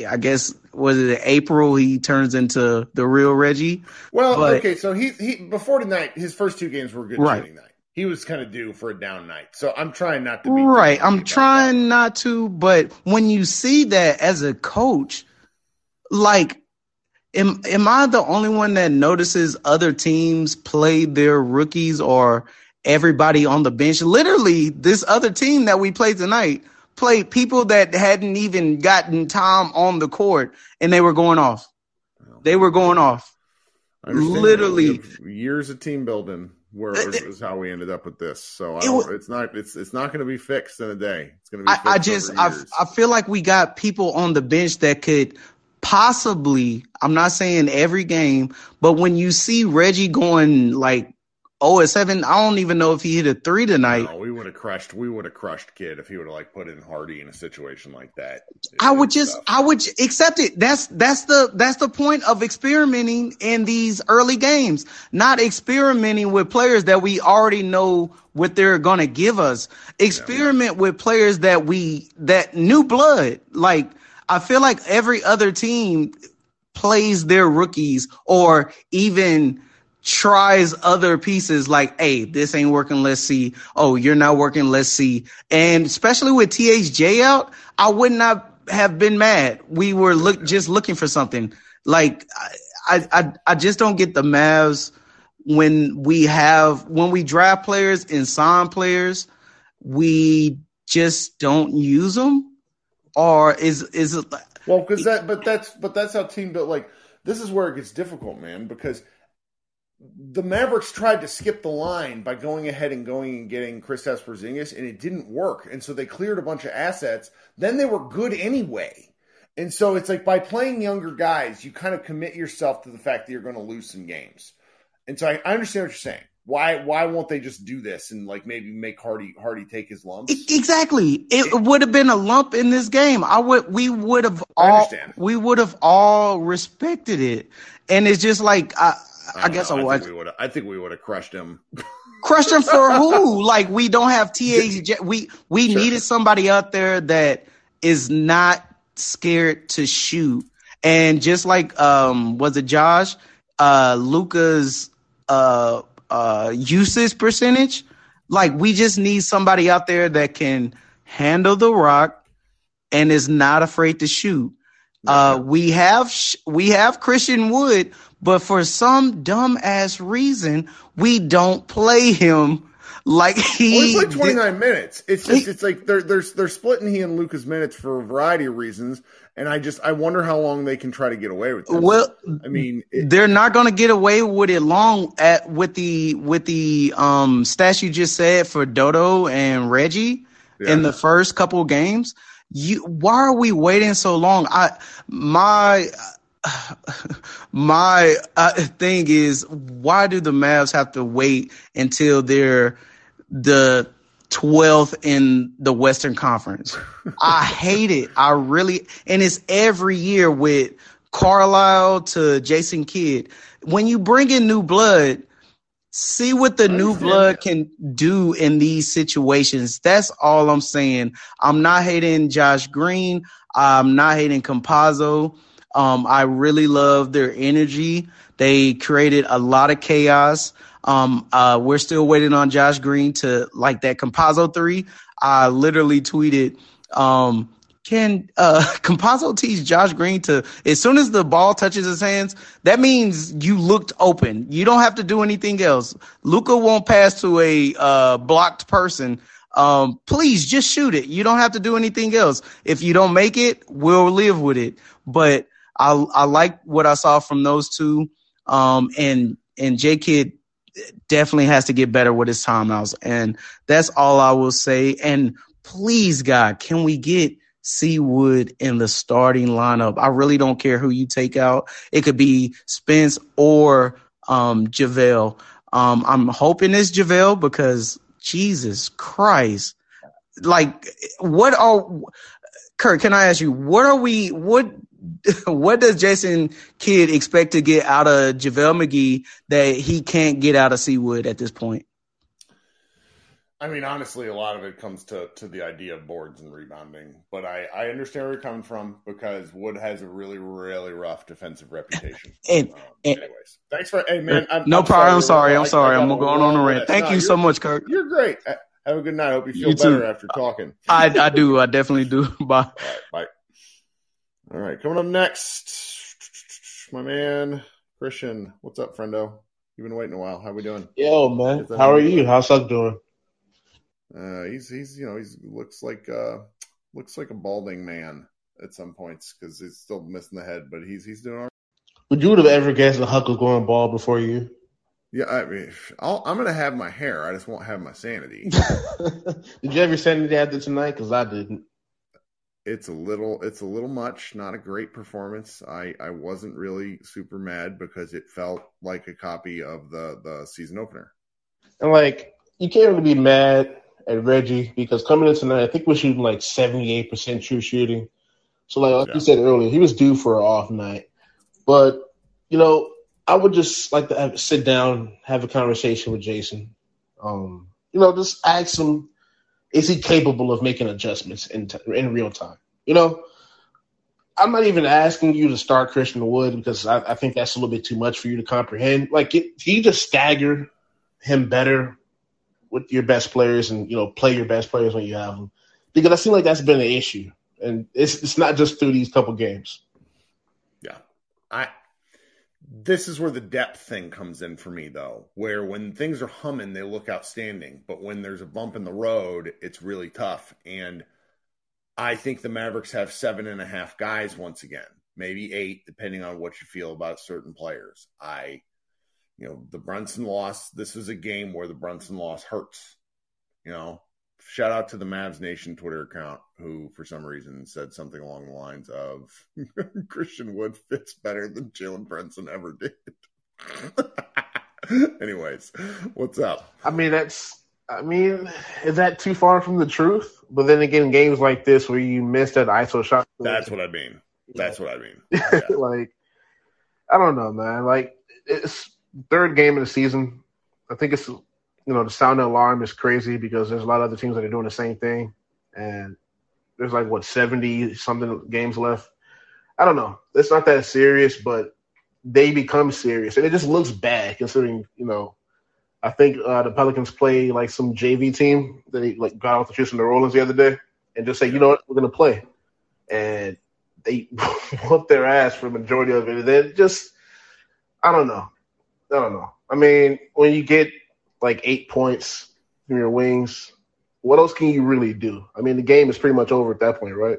S6: I guess was it April he turns into the real Reggie.
S2: Well, but, okay, so he he before tonight, his first two games were good right. shooting night. He was kind of due for a down night, so I'm trying not to. be
S6: Right, I'm trying that. not to, but when you see that as a coach, like, am am I the only one that notices other teams play their rookies or everybody on the bench? Literally, this other team that we played tonight played people that hadn't even gotten time on the court and they were going off. They were going off. Literally
S2: years of team building where is how we ended up with this. So it it's not it's it's not going to be fixed in a day. It's going to be. I, I just
S6: I, I feel like we got people on the bench that could possibly. I'm not saying every game, but when you see Reggie going like Oh, at seven. I don't even know if he hit a three tonight. No,
S2: we would have crushed. We would have crushed Kidd if he would have like put in Hardy in a situation like that.
S6: I would just, stuff. I would accept it. That's that's the that's the point of experimenting in these early games, not experimenting with players that we already know what they're gonna give us. Experiment yeah, with players that we that new blood. Like I feel like every other team plays their rookies or even tries other pieces like, hey, this ain't working, let's see. Oh, you're not working, let's see. And especially with THJ out, I would not have been mad. We were look just looking for something. Like I I I just don't get the Mavs when we have when we draft players and sign players, we just don't use them. Or is is it
S2: well because that but that's but that's how team built like this is where it gets difficult, man, because the Mavericks tried to skip the line by going ahead and going and getting Chris Porzingis, and it didn't work. And so they cleared a bunch of assets. Then they were good anyway. And so it's like by playing younger guys, you kind of commit yourself to the fact that you're going to lose some games. And so I, I understand what you're saying. Why why won't they just do this and like maybe make Hardy Hardy take his lumps?
S6: Exactly. It, it would have been a lump in this game. I would we would have all we would have all respected it. And it's just like I, I, I guess know. I, I
S2: think we would. I think we would have crushed him.
S6: crushed him for who? Like we don't have THJ. We we sure. needed somebody out there that is not scared to shoot. And just like um was it Josh? Uh Luka's uh, uh, usage percentage. Like we just need somebody out there that can handle the rock and is not afraid to shoot. Uh, we have we have Christian Wood, but for some dumb ass reason, we don't play him like he,
S2: well, played 29 did, minutes. It's just he, it's like they're they're they're splitting he and Luka's minutes for a variety of reasons, and I just I wonder how long they can try to get away with this.
S6: Well,
S2: I mean,
S6: it, they're not going to get away with it long at with the with the um stats you just said for Dodo and Reggie yeah. in the first couple games. You why are we waiting so long? I my my uh, thing is why do the Mavs have to wait until they're the 12th in the Western Conference. I hate it. I really, and it's every year with Carlisle to Jason Kidd. When you bring in new blood, see what the new blood can do in these situations. That's all I'm saying. I'm not hating Josh Green. I'm not hating Campazzo. Um, I really love their energy. They created a lot of chaos. Um, uh, we're still waiting on Josh Green to like that Campazzo three. I literally tweeted, um, can uh Campazzo teach Josh Green to as soon as the ball touches his hands, that means you looked open. You don't have to do anything else. Luka won't pass to a uh blocked person. Um, please just shoot it. You don't have to do anything else. If you don't make it, we'll live with it. But I I like what I saw from those two. Um, and and J Kidd definitely has to get better with his timeouts. And that's all I will say. And please, God, can we get C-Wood in the starting lineup? I really don't care who you take out. It could be Spence or um, JaVale. Um, I'm hoping it's JaVale because Jesus Christ. Like, what are, Kirk, can I ask you, what are we, what what does Jason Kidd expect to get out of JaVale McGee that he can't get out of C-Wood at this point?
S2: I mean, honestly, a lot of it comes to, to the idea of boards and rebounding. But I, I understand where you're coming from because Wood has a really, really rough defensive reputation.
S6: and, um,
S2: and, anyways, thanks for hey man. I'm,
S6: no I'm problem. I'm sorry. I'm sorry. I'm going on a rant. Thank no, you so much, Kirk.
S2: You're great. Have a good night. I hope you feel you better after talking.
S6: I, I do. I definitely do. Bye.
S2: Right, bye. All right, coming up next, my man Christian. What's up, friendo? You've been waiting a while. How we doing?
S7: Yo, man. How are you? How's Suck doing?
S2: Uh, he's he's you know he's looks like uh looks like a balding man at some points because he's still missing the head, but he's he's doing all right.
S7: Would you have ever guessed the Huck was going bald before you?
S2: Yeah, I mean, i am gonna have my hair. I just won't have my sanity.
S7: Did you ever sanity after tonight? Because I didn't
S2: it's a little it's a little much not a great performance. I i wasn't really super mad because it felt like a copy of the the season opener.
S7: And like you can't really be mad at reggie because coming in tonight i think we're shooting like 78% true shooting. So like, like yeah. you said earlier he was due for an off night. But you know i would just like to have, sit down have a conversation with jason. Um you know just ask him is he capable of making adjustments in t- in real time? You know, I'm not even asking you to start Christian Wood because I, I think that's a little bit too much for you to comprehend. Like, it, he just stagger him better with your best players and you know play your best players when you have them because I feel like that's been an issue, and it's it's not just through these couple games.
S2: Yeah, I this is where the depth thing comes in for me, though, where when things are humming, they look outstanding. But when there's a bump in the road, it's really tough. And I think the Mavericks have seven and a half guys once again, maybe eight, depending on what you feel about certain players. I, you know, the Brunson loss, this was a game where the Brunson loss hurts. You know, shout out to the Mavs Nation Twitter account who, for some reason, said something along the lines of Christian Wood fits better than Jalen Brunson ever did. Anyways, what's up?
S7: I mean, that's. I mean, is that too far from the truth? But then again, games like this where you miss that ISO shot.
S2: That's what I mean. That's what I mean. Yeah.
S7: like, I don't know, man. Like, it's third game of the season. I think it's you know, the sound alarm is crazy because there's a lot of other teams that are doing the same thing. And there's like, what, 70 something games left? I don't know. It's not that serious, but they become serious, and it just looks bad considering you know. I think uh, the Pelicans play like some JV team. They like got off the streets in New Orleans the other day, and just say, you know what, we're gonna play, and they whoop their ass for the majority of it. They're just, I don't know, I don't know. I mean, when you get like eight points from your wings, what else can you really do? I mean, the game is pretty much over at that point, right?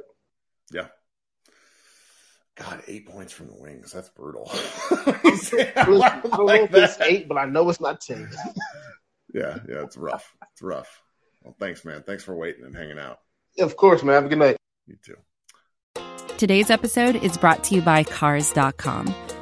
S2: Yeah. God, eight points from the wings. That's brutal.
S7: I don't know if it's eight, but I know it's not ten.
S2: yeah, yeah, it's rough. It's rough. Well, thanks, man. Thanks for waiting and hanging out.
S7: Yeah, of course, man. Have a good night.
S2: You too.
S8: Today's episode is brought to you by Cars.com.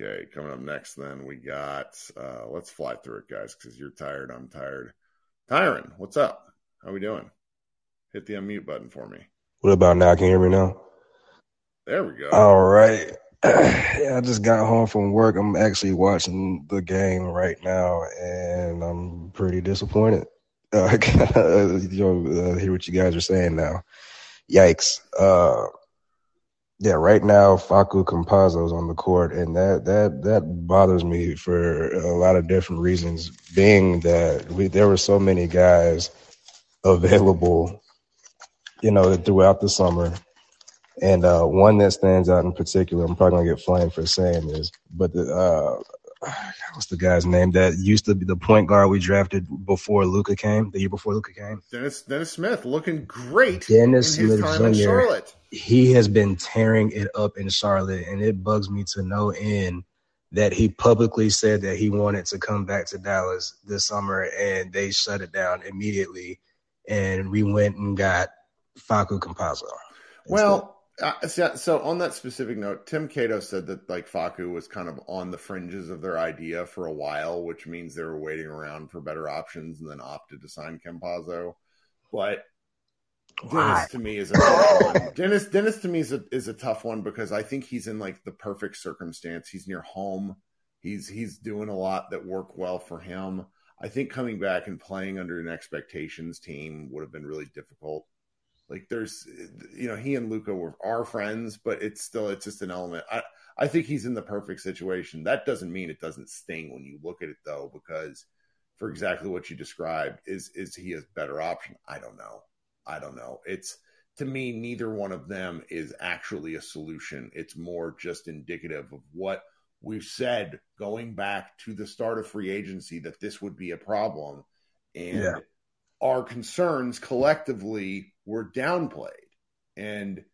S2: Okay, coming up next, then we got. Uh, let's fly through it, guys, because you're tired. I'm tired. Tyron, what's up? How we doing? Hit the unmute button for me.
S9: What about now? Can you hear me now?
S2: There we go.
S9: All right. yeah, I just got home from work. I'm actually watching the game right now, and I'm pretty disappointed. Uh, you know, uh, hear what you guys are saying now. Yikes. Uh, yeah, right now Facu Campazzo's on the court, and that that that bothers me for a lot of different reasons. Being that we there were so many guys available, you know, throughout the summer, and uh, one that stands out in particular, I'm probably gonna get flamed for saying this, but the uh, what's the guy's name that used to be the point guard we drafted before Luka came, the year before Luka came?
S2: Dennis Dennis Smith looking great.
S9: Dennis Smith Jr. He has been tearing it up in Charlotte, and it bugs me to no end that he publicly said that he wanted to come back to Dallas this summer, and they shut it down immediately, and we went and got Facu Campazzo.
S2: Well. Uh, so, so, on that specific note, Tim Cato said that like Facu was kind of on the fringes of their idea for a while, which means they were waiting around for better options and then opted to sign Campazzo. But Dennis to me is a tough one. Dennis Dennis to me is a is a tough one because I think he's in like the perfect circumstance. He's near home. He's he's doing a lot that work well for him. I think coming back and playing under an expectations team would have been really difficult. Like there's, you know, he and Luka were are friends, but it's still it's just an element. I I think he's in the perfect situation. That doesn't mean it doesn't sting when you look at it though, because for exactly what you described, is is he a better option? I don't know. I don't know. It's to me, neither one of them is actually a solution. It's more just indicative of what we've said going back to the start of free agency that this would be a problem. And yeah. our concerns collectively were downplayed. And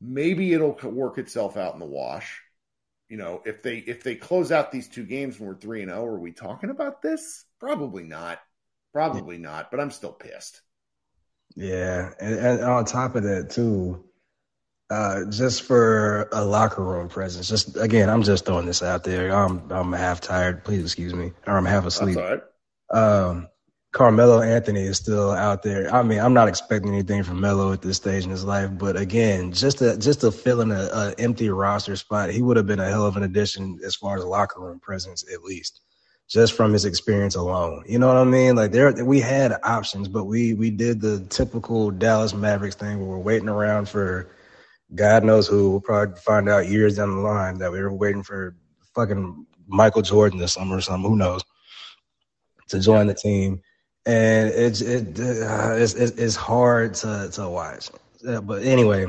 S2: maybe it'll work itself out in the wash. You know, if they if they close out these two games and we're three and zero, are we talking about this? Probably not. Probably not. But I'm still pissed.
S9: Yeah, and, and on top of that too, uh, just for a locker room presence. Just again, I'm just throwing this out there. I'm I'm half tired. Please excuse me, or I'm half asleep. Um, Carmelo Anthony is still out there. I mean, I'm not expecting anything from Melo at this stage in his life, but again, just to just to fill in a, a empty roster spot, he would have been a hell of an addition as far as locker room presence, at least, just from his experience alone. You know what I mean? Like there, we had options, but we we did the typical Dallas Mavericks thing where we're waiting around for God knows who. We'll probably find out years down the line that we were waiting for fucking Michael Jordan this summer or something. Who knows? To join the team and it's it, uh, it's, it's hard to to watch. Uh, but anyway,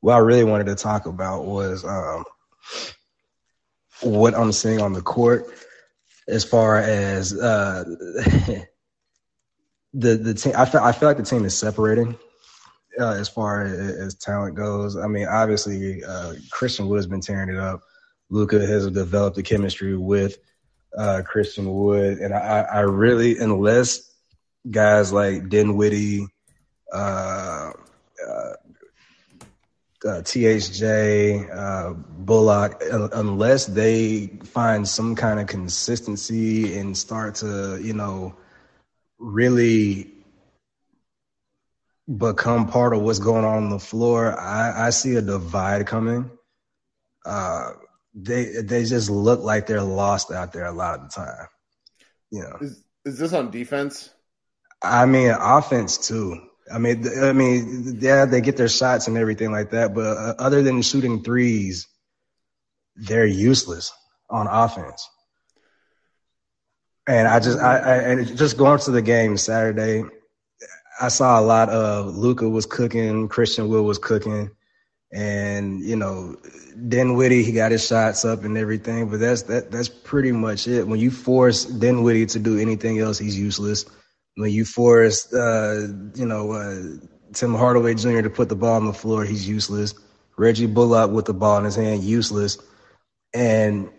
S9: what I really wanted to talk about was um, what I'm seeing on the court as far as uh, the the team. I feel I feel like the team is separating. Uh, as far as, as, talent goes, I mean, obviously, uh, Christian Wood has been tearing it up. Luka has developed the chemistry with uh, Christian Wood, and I, I really, unless guys like Dinwiddie, uh, uh, uh, THJ, uh, Bullock, unless they find some kind of consistency and start to, you know, really become part of what's going on on the floor, I, I see a divide coming. Uh, they they just look like they're lost out there a lot of the time. You know,
S2: is, is this on defense?
S9: I mean, offense too. I mean, I mean, yeah, they get their shots and everything like that, but uh, other than shooting threes, they're useless on offense. And I just, I, I and just going to the game Saturday, I saw a lot of Luka was cooking, Christian Wood was cooking, and you know, Dinwiddie he got his shots up and everything, but that's that that's pretty much it. When you force Dinwiddie to do anything else, he's useless you force, uh, you know, uh, Tim Hardaway Jr. to put the ball on the floor, he's useless. Reggie Bullock with the ball in his hand, useless. And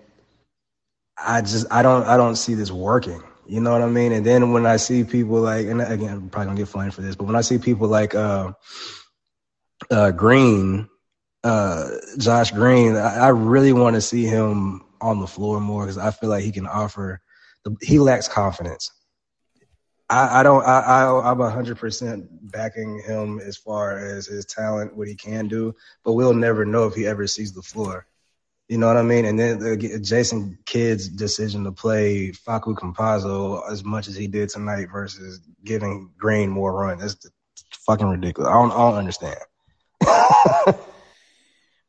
S9: I just, I don't, I don't see this working. You know what I mean? And then when I see people like, and again, I'm probably gonna get flamed for this, but when I see people like uh, uh, Green, uh, Josh Green, I, I really want to see him on the floor more because I feel like he can offer. The, he lacks confidence. I, I don't. I, I I'm hundred percent backing him as far as his talent, what he can do. But we'll never know if he ever sees the floor. You know what I mean? And then uh, the, Jason Kidd's decision to play Facu Campazzo as much as he did tonight versus giving Green more run. That's fucking ridiculous. I don't. I don't understand.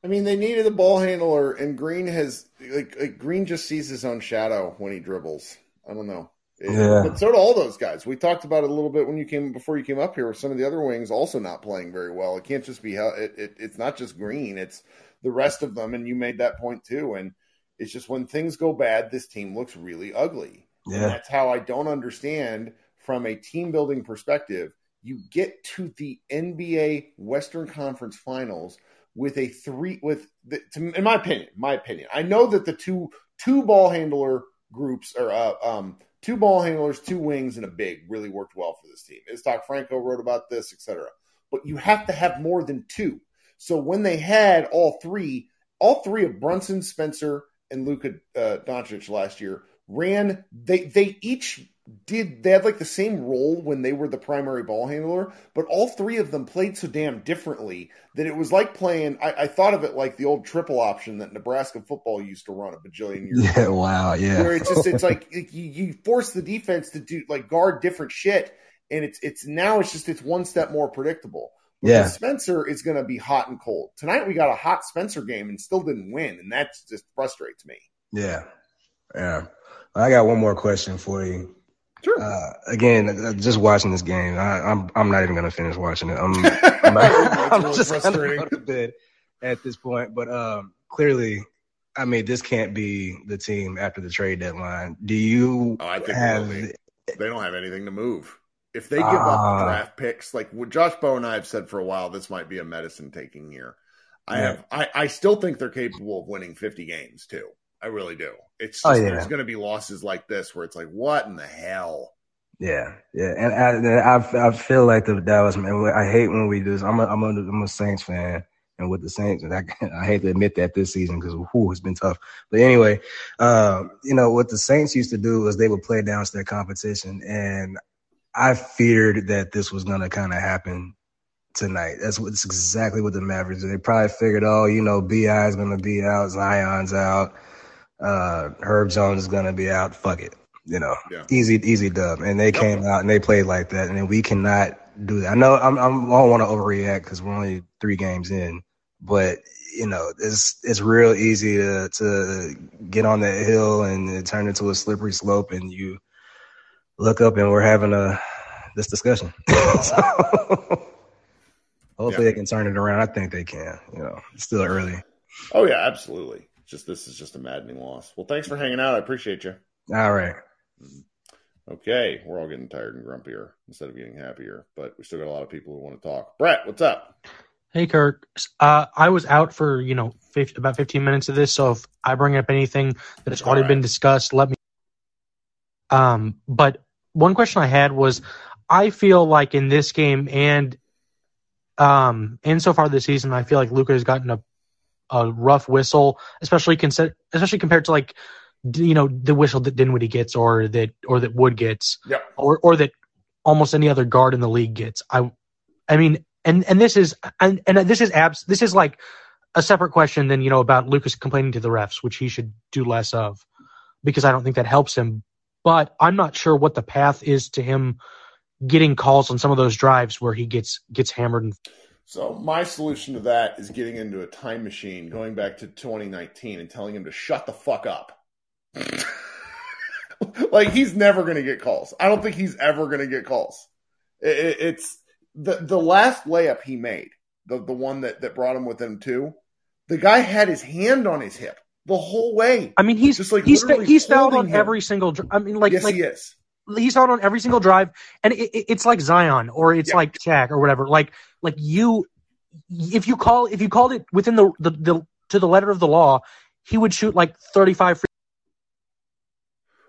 S2: I mean, they needed a ball handler, and Green has like, like Green just sees his own shadow when he dribbles. I don't know. Yeah. But so do all those guys. We talked about it a little bit when you came before you came up here with some of the other wings also not playing very well. It can't just be how it, it, it's not just Green, it's the rest of them. And you made that point too. And it's just when things go bad, this team looks really ugly. Yeah. And that's how I don't understand from a team building perspective. You get to the NBA Western Conference Finals with a three with the, to, in my opinion, my opinion. I know that the two two ball handler groups or uh, um two ball handlers, two wings, and a big really worked well for this team. Iztok Franko wrote about this, etc. But you have to have more than two. So when they had all three, all three of Brunson, Spencer, and Luka uh, Doncic last year ran. They they each did they had like the same role when they were the primary ball handler, but all three of them played so damn differently that it was like playing. I, I, thought of it like the old triple option that Nebraska football used to run a bajillion years.
S9: Yeah, ago, wow, yeah.
S2: Where it's just it's like you, you force the defense to do like guard different shit, and it's it's now it's just it's one step more predictable.
S9: Yeah,
S2: Spencer is going to be hot and cold tonight. We got a hot Spencer game and still didn't win, and that just frustrates me.
S9: Yeah, yeah. I got one more question for you.
S2: Sure.
S9: Uh, again, uh, just watching this game, I, am I'm, I'm not even gonna finish watching it. I'm I'm, I'm just gonna go to bed at this point. But um, clearly, I mean, this can't be the team after the trade deadline. Do you?
S2: Oh, I think have? They, they don't have anything to move. If they give uh, up draft picks, like what Josh Bowe and I have said for a while, this might be a medicine taking year. I yeah. have, I, I still think they're capable of winning 50 games too. I really do. It's oh, just, oh, yeah. there's going to be losses like this where it's like, what in the hell?
S9: Yeah, yeah, and I, I, I feel like the Dallas man. I hate when we do this. I'm a, I'm a, I'm a Saints fan, and with the Saints, and I, I hate to admit that this season because whoo, it's been tough. But anyway, um, you know what the Saints used to do was they would play down to their competition, and I feared that this was going to kind of happen tonight. That's what it's exactly what the Mavericks. Did. They probably figured, oh, you know, Bi is going to be out, Zion's out uh, Herb Jones is gonna be out. Fuck it, you know, yeah. easy, easy dub. And they yep. came out and they played like that, and we cannot do that. I know I'm, I'm I don't want to overreact because we're only three games in, but you know, it's it's real easy to to get on that hill and it turn into a slippery slope, and you look up and we're having a this discussion. so, hopefully yeah. they can turn it around. I think they can. You know, it's still early.
S2: Oh yeah, absolutely just this is just a maddening loss. Well, thanks for hanging out. I appreciate you.
S9: All right.
S2: Mm-hmm. Okay, we're all getting tired and grumpier instead of getting happier, but we still got a lot of people who want to talk. Brett, what's up?
S10: Hey, Kirk. Uh, I was out for you know 50, about fifteen minutes of this, so if I bring up anything that has already right. been discussed, let me. Um, but one question I had was, I feel like in this game and Um, and so far this season, I feel like Luka has gotten a a rough whistle, especially consider, especially compared to like you know the whistle that Dinwiddie gets or that or that Wood gets,
S2: yep.
S10: or or that almost any other guard in the league gets. I I mean, and and this is and and this is abs this is like a separate question than you know about Luka's complaining to the refs, which he should do less of, because I don't think that helps him. But I'm not sure what the path is to him getting calls on some of those drives where he gets gets hammered. And...
S2: So my solution to that is getting into a time machine, going back to 2019, and telling him to shut the fuck up. like he's never going to get calls. I don't think he's ever going to get calls. It, it, it's the the last layup he made, the the one that that brought him within two. The guy had his hand on his hip the whole way.
S10: I mean, he's just like he's he's fouled on him. every single. I mean, like
S2: yes,
S10: like,
S2: he is.
S10: He's fouled on every single drive, and it, it, it's like Zion or it's yeah. like Shaq or whatever. Like like you, if you call if you called it within the the, the to the letter of the law, he would shoot like thirty five free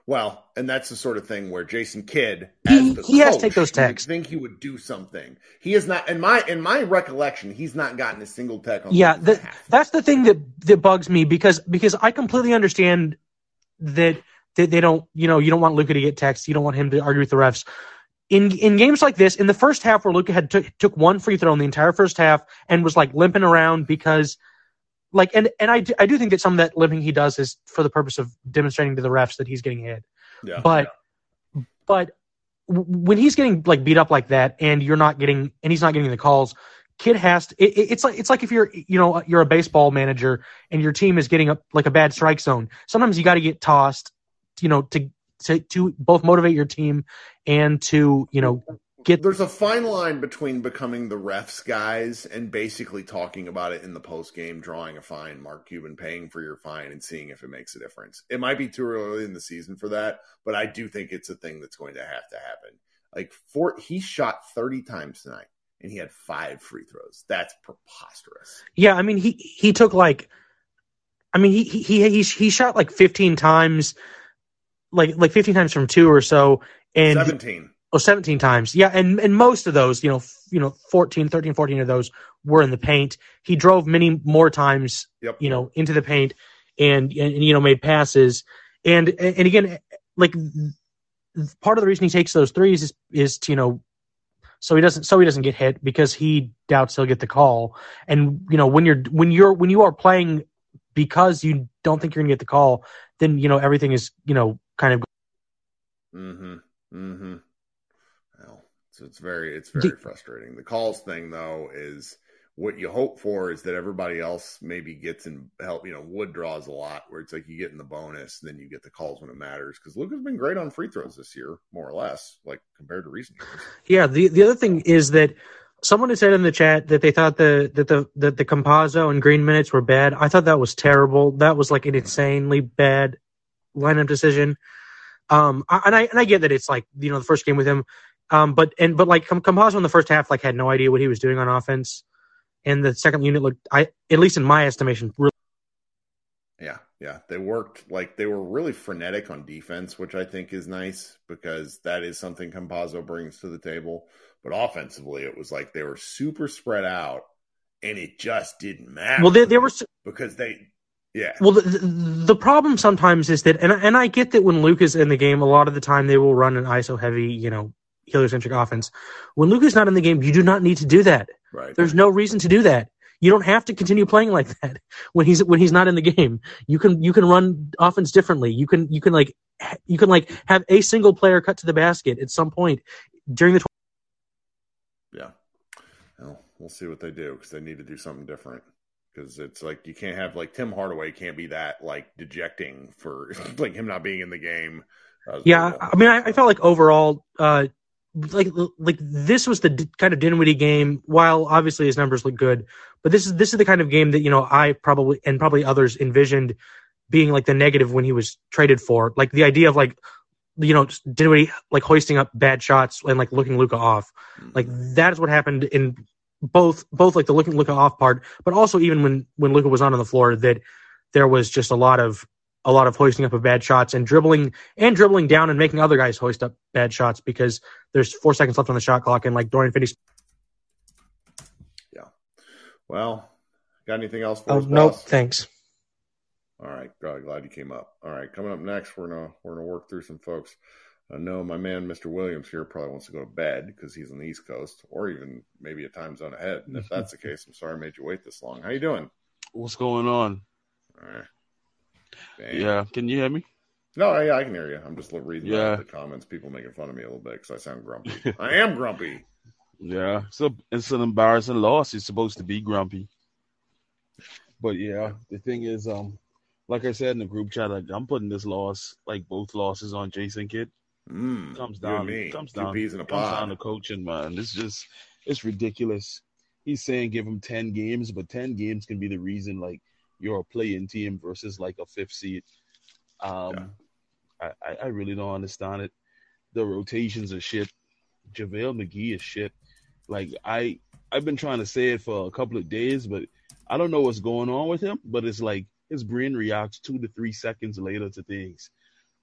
S2: well, and that's the sort of thing where Jason Kidd,
S10: he, he has to take those techs.
S2: Think he would do something. He is not in my in my recollection. He's not gotten a single tech on.
S10: Yeah, the, that's the thing that that bugs me because because I completely understand that that they don't you know you don't want Luka to get techs. You don't want him to argue with the refs. In in games like this, in the first half where Luka had took took one free throw in the entire first half and was like limping around because like and and I do, I do think that some of that limping he does is for the purpose of demonstrating to the refs that he's getting hit.
S2: Yeah.
S10: But yeah. but when he's getting like beat up like that and you're not getting and he's not getting the calls, Kidd has to, it, it's like it's like if you're you know you're a baseball manager and your team is getting a like a bad strike zone. Sometimes you got to get tossed, you know, to to to both motivate your team and to you know get
S2: there's a fine line between becoming the refs guys and basically talking about it in the post game, drawing a fine, Mark Cuban paying for your fine and seeing if it makes a difference. It might be too early in the season for that, but I do think it's a thing that's going to have to happen. Like four, he shot 30 times tonight and he had five free throws. That's preposterous.
S10: Yeah, I mean he he took like I mean he he he he shot like 15 times like like 15 times from two or so and
S2: 17
S10: Oh, 17 times. Yeah, and and most of those, you know, f- you know, 14, 13, 14 of those were in the paint. He drove many more times,
S2: yep.
S10: you know, into the paint and, and, and you know, made passes. And and again, like part of the reason he takes those threes is is to, you know, so he doesn't so he doesn't get hit because he doubts he'll get the call. And you know, when you're when you're when you are playing because you don't think you're going to get the call, then you know everything is, you know, kind of
S2: Mm Mhm. Mm-hmm. Well, so it's very it's very frustrating. The calls thing though is what you hope for is that everybody else maybe gets in help. You know, Wood draws a lot where it's like you get in the bonus, then you get the calls when it matters. Because Luka's been great on free throws this year, more or less, like compared to recent years.
S10: Yeah. The the other thing is that someone had said in the chat that they thought the that the that the Campazzo and Green minutes were bad. I thought that was terrible. That was like an insanely bad lineup decision. Um, and I and I get that it's like you know the first game with him um, but and but like Campazzo in the first half like had no idea what he was doing on offense, and the second unit looked I at least in my estimation really.
S2: Yeah, yeah, they worked like they were really frenetic on defense, which I think is nice because that is something Campazzo brings to the table. But offensively, it was like they were super spread out, and it just didn't matter.
S10: Well, they, they were
S2: because they yeah.
S10: Well, the, the, problem sometimes is that, and and I get that when Luke is in the game, a lot of the time they will run an ISO heavy, you know, heliocentric offense. When Luke is not in the game, you do not need to do that.
S2: Right.
S10: There's no reason to do that. You don't have to continue playing like that when he's when he's not in the game. You can you can run offense differently. You can you can like you can like have a single player cut to the basket at some point during the. Tw-
S2: yeah. Well, we'll see what they do because they need to do something different because it's like you can't have like Tim Hardaway can't be that like dejecting for like him not being in the game.
S10: Uh, yeah, I mean, I, I, felt like overall, uh, like like this was the d- kind of Dinwiddie game. While obviously his numbers look good, but this is this is the kind of game that you know I probably and probably others envisioned being like the negative when he was traded for. Like the idea of like you know Dinwiddie like hoisting up bad shots and like looking Luka off. Like that is what happened in both both like the looking Luka off part, but also even when when Luka was on on the floor that there was just a lot of a lot of hoisting up of bad shots and dribbling and dribbling down and making other guys hoist up bad shots because there's four seconds left on the shot clock and like Dorian Finney.
S2: Yeah, well, got anything else for
S10: oh,
S2: us?
S10: Nope, thanks.
S2: All right, God, glad you came up. All right, coming up next, we're gonna we're gonna work through some folks. I know my man, Mr. Williams here, probably wants to go to bed because he's on the East Coast, or even maybe a time zone ahead. And if that's the case, I'm sorry I made you wait this long. How you doing?
S11: What's going on?
S2: All right.
S11: Yeah, can you hear me?
S2: No, yeah, I can hear you. I'm just reading
S11: Yeah.
S2: the comments. People making fun of me a little bit because I sound grumpy. I am grumpy.
S11: Yeah, so it's an embarrassing loss. He's supposed to be grumpy, but yeah, the thing is, um, like I said in the group chat, like, I'm putting this loss, like both losses, on Jason Kidd.
S2: Mm,
S11: comes down,
S2: me.
S11: comes down,
S2: peas in a
S11: comes
S2: pod.
S11: down to coaching, man. It's just, it's ridiculous. He's saying give him ten games, but ten games can be the reason like you're a playing team versus like a fifth seed. Um, I, I, I really don't understand it. The rotations are shit. JaVale McGee is shit. Like I I've been trying to say it for a couple of days, but I don't know what's going on with him. But it's like his brain reacts two to three seconds later to things.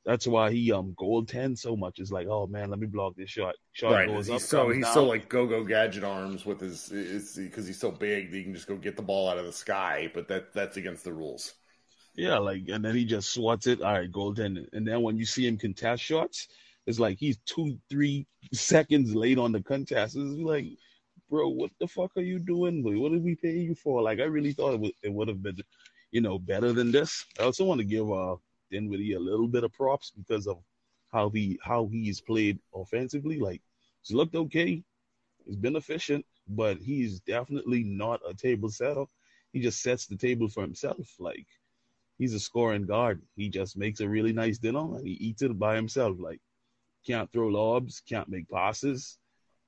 S11: That's why he um goaltends so much. It's like, oh man, let me block this shot. Shot
S2: right.
S11: goes
S2: He's
S11: up,
S2: so he's
S11: down.
S2: so like go go gadget arms with his it's because he's so big that he can just go get the ball out of the sky. But that that's against the rules.
S11: Yeah, like, and then he just swats it. All right, goaltending. And then when you see him contest shots, it's like he's two, three seconds late on the contest. It's like, bro, what the fuck are you doing? What did we pay you for? Like, I really thought it would, it would have been, you know, better than this. I also want to give uh Dinwiddie a little bit of props because of how he how he's played offensively. Like, he's looked okay. He's been efficient, but he's definitely not a table setter. He just sets the table for himself. Like, he's a scoring guard. He just makes a really nice dinner and he eats it by himself. Like, can't throw lobs, can't make passes.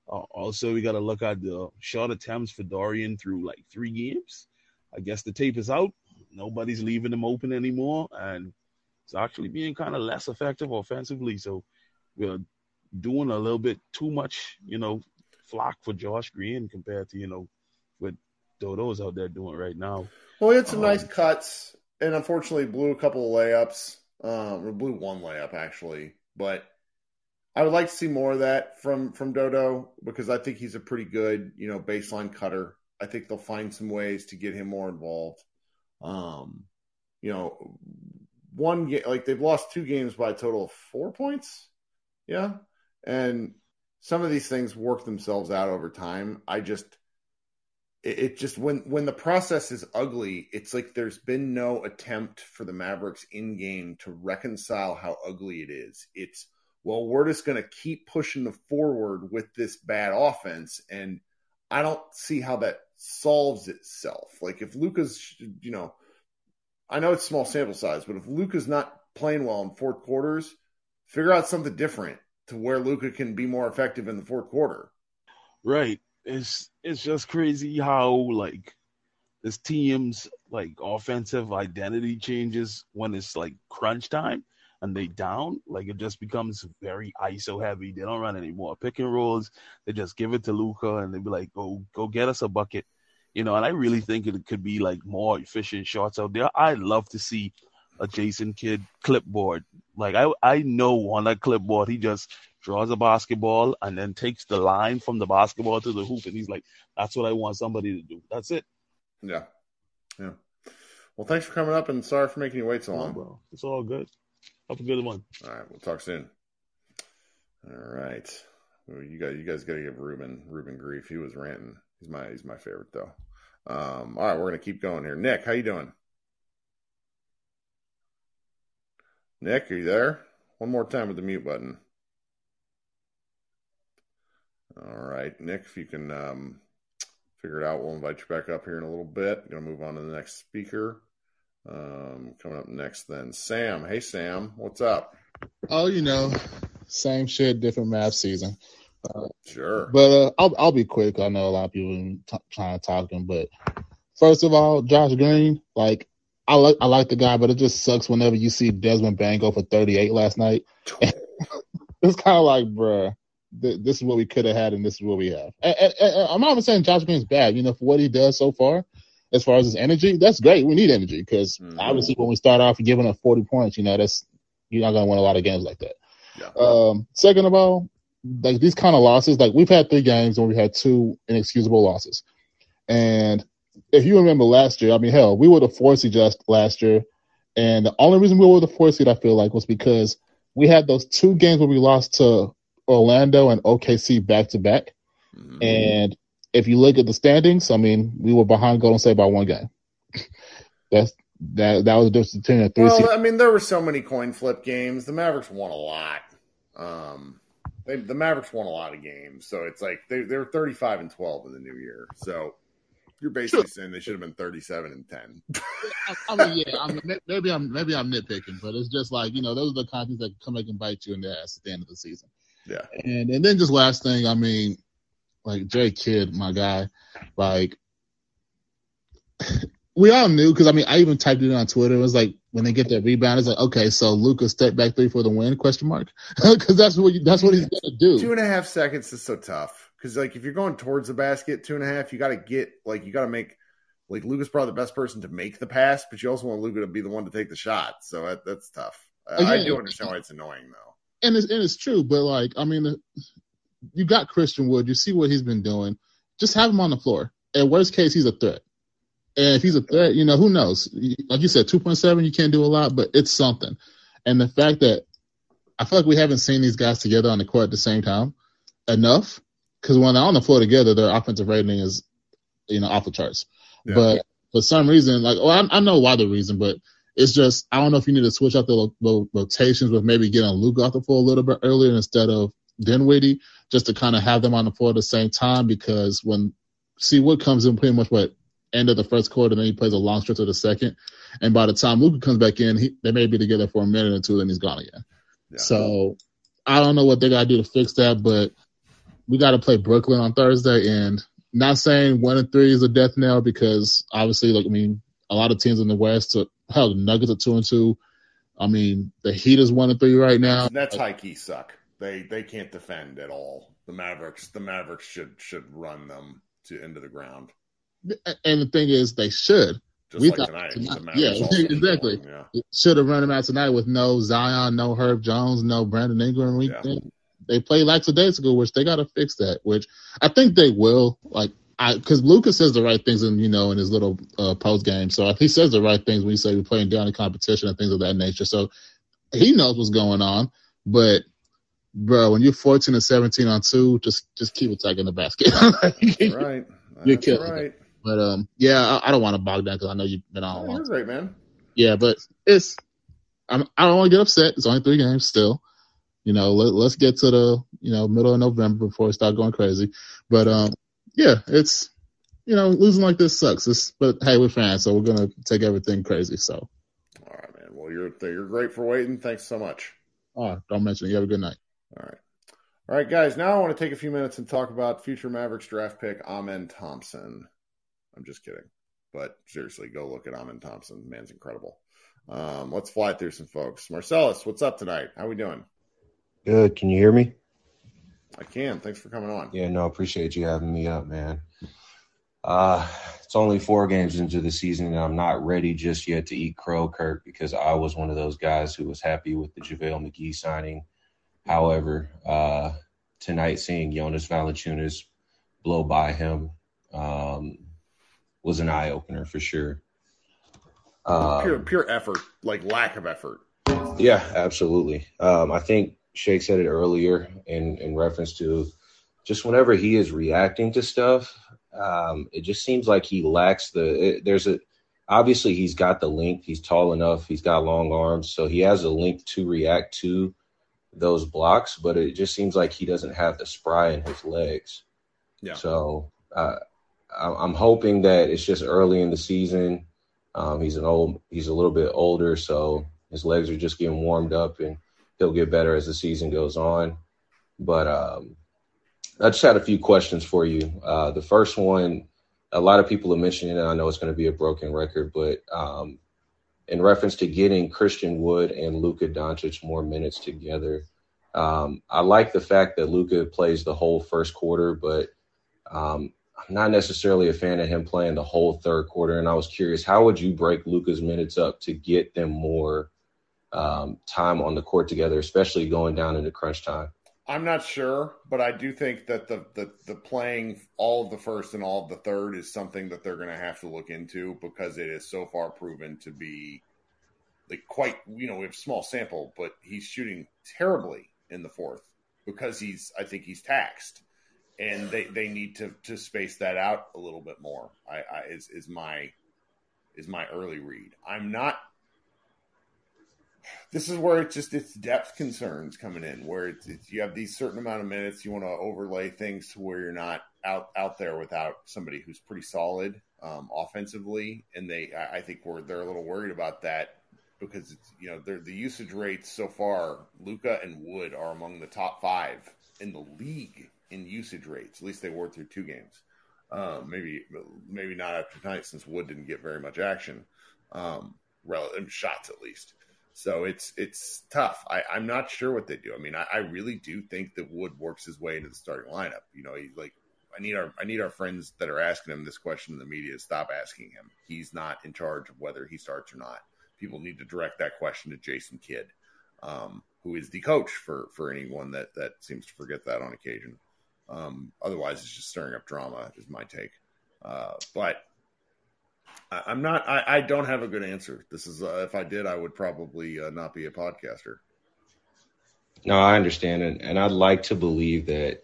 S11: Uh, also, we got to look at the shot attempts for Dorian through like three games. I guess the tape is out. Nobody's leaving him open anymore, and it's actually being kind of less effective offensively. So we're doing a little bit too much, you know, flock for Josh Green compared to you know what Dodo's out there doing right now.
S2: Well, he had some
S11: Um,
S2: nice cuts, and unfortunately blew a couple of layups. Um, or blew one layup actually, but I would like to see more of that from from Dodo because I think he's a pretty good, you know, baseline cutter. I think they'll find some ways to get him more involved. Um, you know, one game like they've lost two games by a total of four points. Yeah, and some of these things work themselves out over time. I just it, it just when when the process is ugly, it's like there's been no attempt for the Mavericks in game to reconcile how ugly it is. It's well, we're just going to keep pushing the forward with this bad offense, and I don't see how that solves itself. Like if Luka's, you know, I know it's small sample size, but if Luka's not playing well in fourth quarters, figure out something different to where Luka can be more effective in the fourth quarter.
S11: Right. It's it's just crazy how like this team's like offensive identity changes when it's like crunch time and they down. Like it just becomes very ISO heavy. They don't run any more pick and rolls. They just give it to Luka and they be like, go go get us a bucket. You know, and I really think it could be like more efficient shots out there. I'd love to see a Jason Kidd clipboard. Like I I know on that clipboard he just draws a basketball and then takes the line from the basketball to the hoop and he's like, That's what I want somebody to do. That's it.
S2: Yeah. Yeah. Well, thanks for coming up and sorry for making you wait so
S11: No,
S2: long.
S11: bro. It's all good. Have a good one.
S2: All right, we'll talk soon. All right. Well, you guys, you guys got to give Ruben Ruben grief. He was ranting. He's my he's my favorite though. Um, all right, we're gonna keep going here. Nick, how you doing? Nick, are you there? One more time with the mute button. All right, Nick, if you can um, figure it out, we'll invite you back up here in a little bit. To move on to the next speaker. Um, coming up next, then Sam. Hey, Sam, what's up?
S12: Oh, you know, same shit, different map season. Uh,
S2: sure.
S12: But uh, I'll I'll be quick. I know a lot of people t- trying to talk him, but first of all, Josh Green, like I like I like the guy, but it just sucks whenever you see Desmond Bane go for 38 last night. it's kind of like, bruh, th- this is what we could have had, and this is what we have. And, and, and I'm not even saying Josh Green's bad. You know, for what he does so far, as far as his energy, that's great. We need energy because obviously when we start off giving up 40 points, you know, that's you're not gonna win a lot of games like that. Um, second of all, like these kind of losses, like we've had three games and we had two inexcusable losses, and if you remember last year, I mean, hell, we were the four seed just last year, and the only reason we were the four seed, I feel like, was because we had those two games where we lost to Orlando and OKC back to back, and if you look at the standings, I mean, we were behind Golden State by one game. That's that that was the difference between a three
S2: Well,
S12: seed.
S2: I mean, there were so many coin flip games. The Mavericks won a lot. Um, they, the Mavericks won a lot of games, so it's like they they were thirty five and twelve in the new year. So you're basically saying they should have been thirty seven and ten.
S12: I, I mean, yeah, I'm, maybe I'm maybe I'm nitpicking, but it's just like you know those are the kind of things that come back and bite you in the ass at the end of the season.
S2: Yeah,
S12: and and then just last thing, I mean, like Jay Kidd, my guy, like we all knew because I mean I even typed it on Twitter. It was like when they get that rebound, it's like okay, so Luka step back three for the win? Question mark because that's what you, that's what he's gonna do.
S2: Two and a half seconds is so tough because like if you're going towards the basket, two and a half, you got to get like you got to make like Luka's probably the best person to make the pass, but you also want Luka to be the one to take the shot. So that, that's tough. I, I do understand why it's annoying though.
S12: and it's and it's true, but like I mean, you got Christian Wood. You see what he's been doing. Just have him on the floor. At worst case, he's a threat. And if he's a threat, you know who knows? Like you said, two point seven, you can't do a lot, but it's something. And the fact that I feel like we haven't seen these guys together on the court at the same time enough, because when they're on the floor together, their offensive rating is, you know, off the charts.
S2: Yeah.
S12: But for some reason, like, well, I, I know why the reason, but it's just I don't know if you need to switch out the, lo- lo- rotations with maybe getting Luka off the floor a little bit earlier instead of Dinwiddie, just to kind of have them on the floor at the same time. Because when C-Wood comes in pretty much what end of the first quarter, and then he plays a long stretch of the second, and by the time Luka comes back in, he, they may be together for a minute or two, then he's gone again. So I don't know what they got to do to fix that, but we got to play Brooklyn on Thursday, and not saying one and three is a death knell because obviously, like I mean, a lot of teams in the West, uh, hell, the Nuggets are two and two. I mean, the Heat is one and three right now.
S2: That's high key suck. They they can't defend at all. The Mavericks the Mavericks should should run them to into the ground.
S12: And the thing is, they should.
S2: Just
S12: we
S2: like
S12: thought
S2: tonight. The
S12: yeah,
S2: Mavericks also should
S12: exactly.
S2: Yeah.
S12: Should have run them out tonight with no Zion, no Herb Jones, no Brandon Ingram. We,
S2: Yeah.
S12: they, they played ago, which they got to fix that. Which I think they will. Like, I because Lucas says the right things in you know in his little uh, post game. So if he says the right things when he say we're playing down in competition and things of that nature, so he knows what's going on. But bro, when you're 14 and 17 on two, just just keep attacking the basket.
S2: That's right.
S12: You're killing
S2: right.
S12: it. But um, yeah, I, I don't want to bog down because I know you've been on a
S2: Oh,
S12: long
S2: you're great, man.
S12: yeah, but it's I'm, I don't want to get upset. It's only three games still. You know, let, let's get to the you know middle of November before we start going crazy. But um, yeah, it's you know losing like this sucks. It's, but hey, we're fans, so we're gonna take everything crazy. So,
S2: All right, man. Well, you're you're great for waiting. Thanks so much.
S12: oh, don't mention it. You have a good night.
S2: All right. All right, guys. Now I want to take a few minutes and talk about future Mavericks draft pick Amen Thompson. I'm just kidding, but seriously, go look at Amen Thompson. Man's incredible. Um, let's fly through some folks. Marcellus, what's up tonight? How we doing?
S13: Good. Can you hear me?
S2: I can. Thanks for coming on.
S13: Yeah, no, appreciate you having me up, man. Uh, it's only four games into the season, and I'm not ready just yet to eat crow, Kirk, because I was one of those guys who was happy with the JaVale McGee signing. However, uh, tonight seeing Jonas Valanciunas blow by him um, was an eye opener for sure. Um,
S2: pure pure effort, like lack of effort.
S13: Yeah, absolutely. Um, I think Shake said it earlier in, in reference to just whenever he is reacting to stuff, um, it just seems like he lacks the. It, there's a obviously he's got the length. He's tall enough. He's got long arms, so he has a length to react to those blocks. But it just seems like he doesn't have the spry in his legs.
S2: Yeah.
S13: So uh, I'm hoping that it's just early in the season. Um, he's an old, he's a little bit older, so his legs are just getting warmed up, and he'll get better as the season goes on. But um, I just had a few questions for you. Uh, the first one, a lot of people are mentioning it. I know it's going to be a broken record, but um, in reference to getting Christian Wood and Luka Doncic more minutes together, um, I like the fact that Luka plays the whole first quarter, but um, I'm not necessarily a fan of him playing the whole third quarter. And I was curious, how would you break Luka's minutes up to get them more um, time on the court together, especially going down into crunch time?
S2: I'm not sure, but I do think that the, the the playing all of the first and all of the third is something that they're going to have to look into because it is so far proven to be like quite you know we have small sample, but he's shooting terribly in the fourth because he's I think he's taxed, and they they need to to space that out a little bit more. I, I is is my is my early read. I'm not this is where it's just it's depth concerns coming in where it's, it's, you have these certain amount of minutes you want to overlay things to where you're not out out there without somebody who's pretty solid um, offensively and they I, I think we're they're a little worried about that because it's you know they're the usage rates so far Luka and Wood are among the top five in the league in usage rates at least they were through two games um, maybe maybe not after tonight since Wood didn't get very much action um, relative shots at least so it's it's tough. I, I'm not sure what they do. I mean, I, I really do think that Wood works his way into the starting lineup. You know, he's like I need our I need our friends that are asking him this question in the media to stop asking him. He's not in charge of whether he starts or not. People need to direct that question to Jason Kidd, um, who is the coach for for anyone that that seems to forget that on occasion. Um, otherwise, it's just stirring up drama. Is my take. Uh, but I, am not. I, I, don't have a good answer. This is. Uh, if I did, I would probably uh, not be a podcaster.
S13: No, I understand, and, and I'd like to believe that.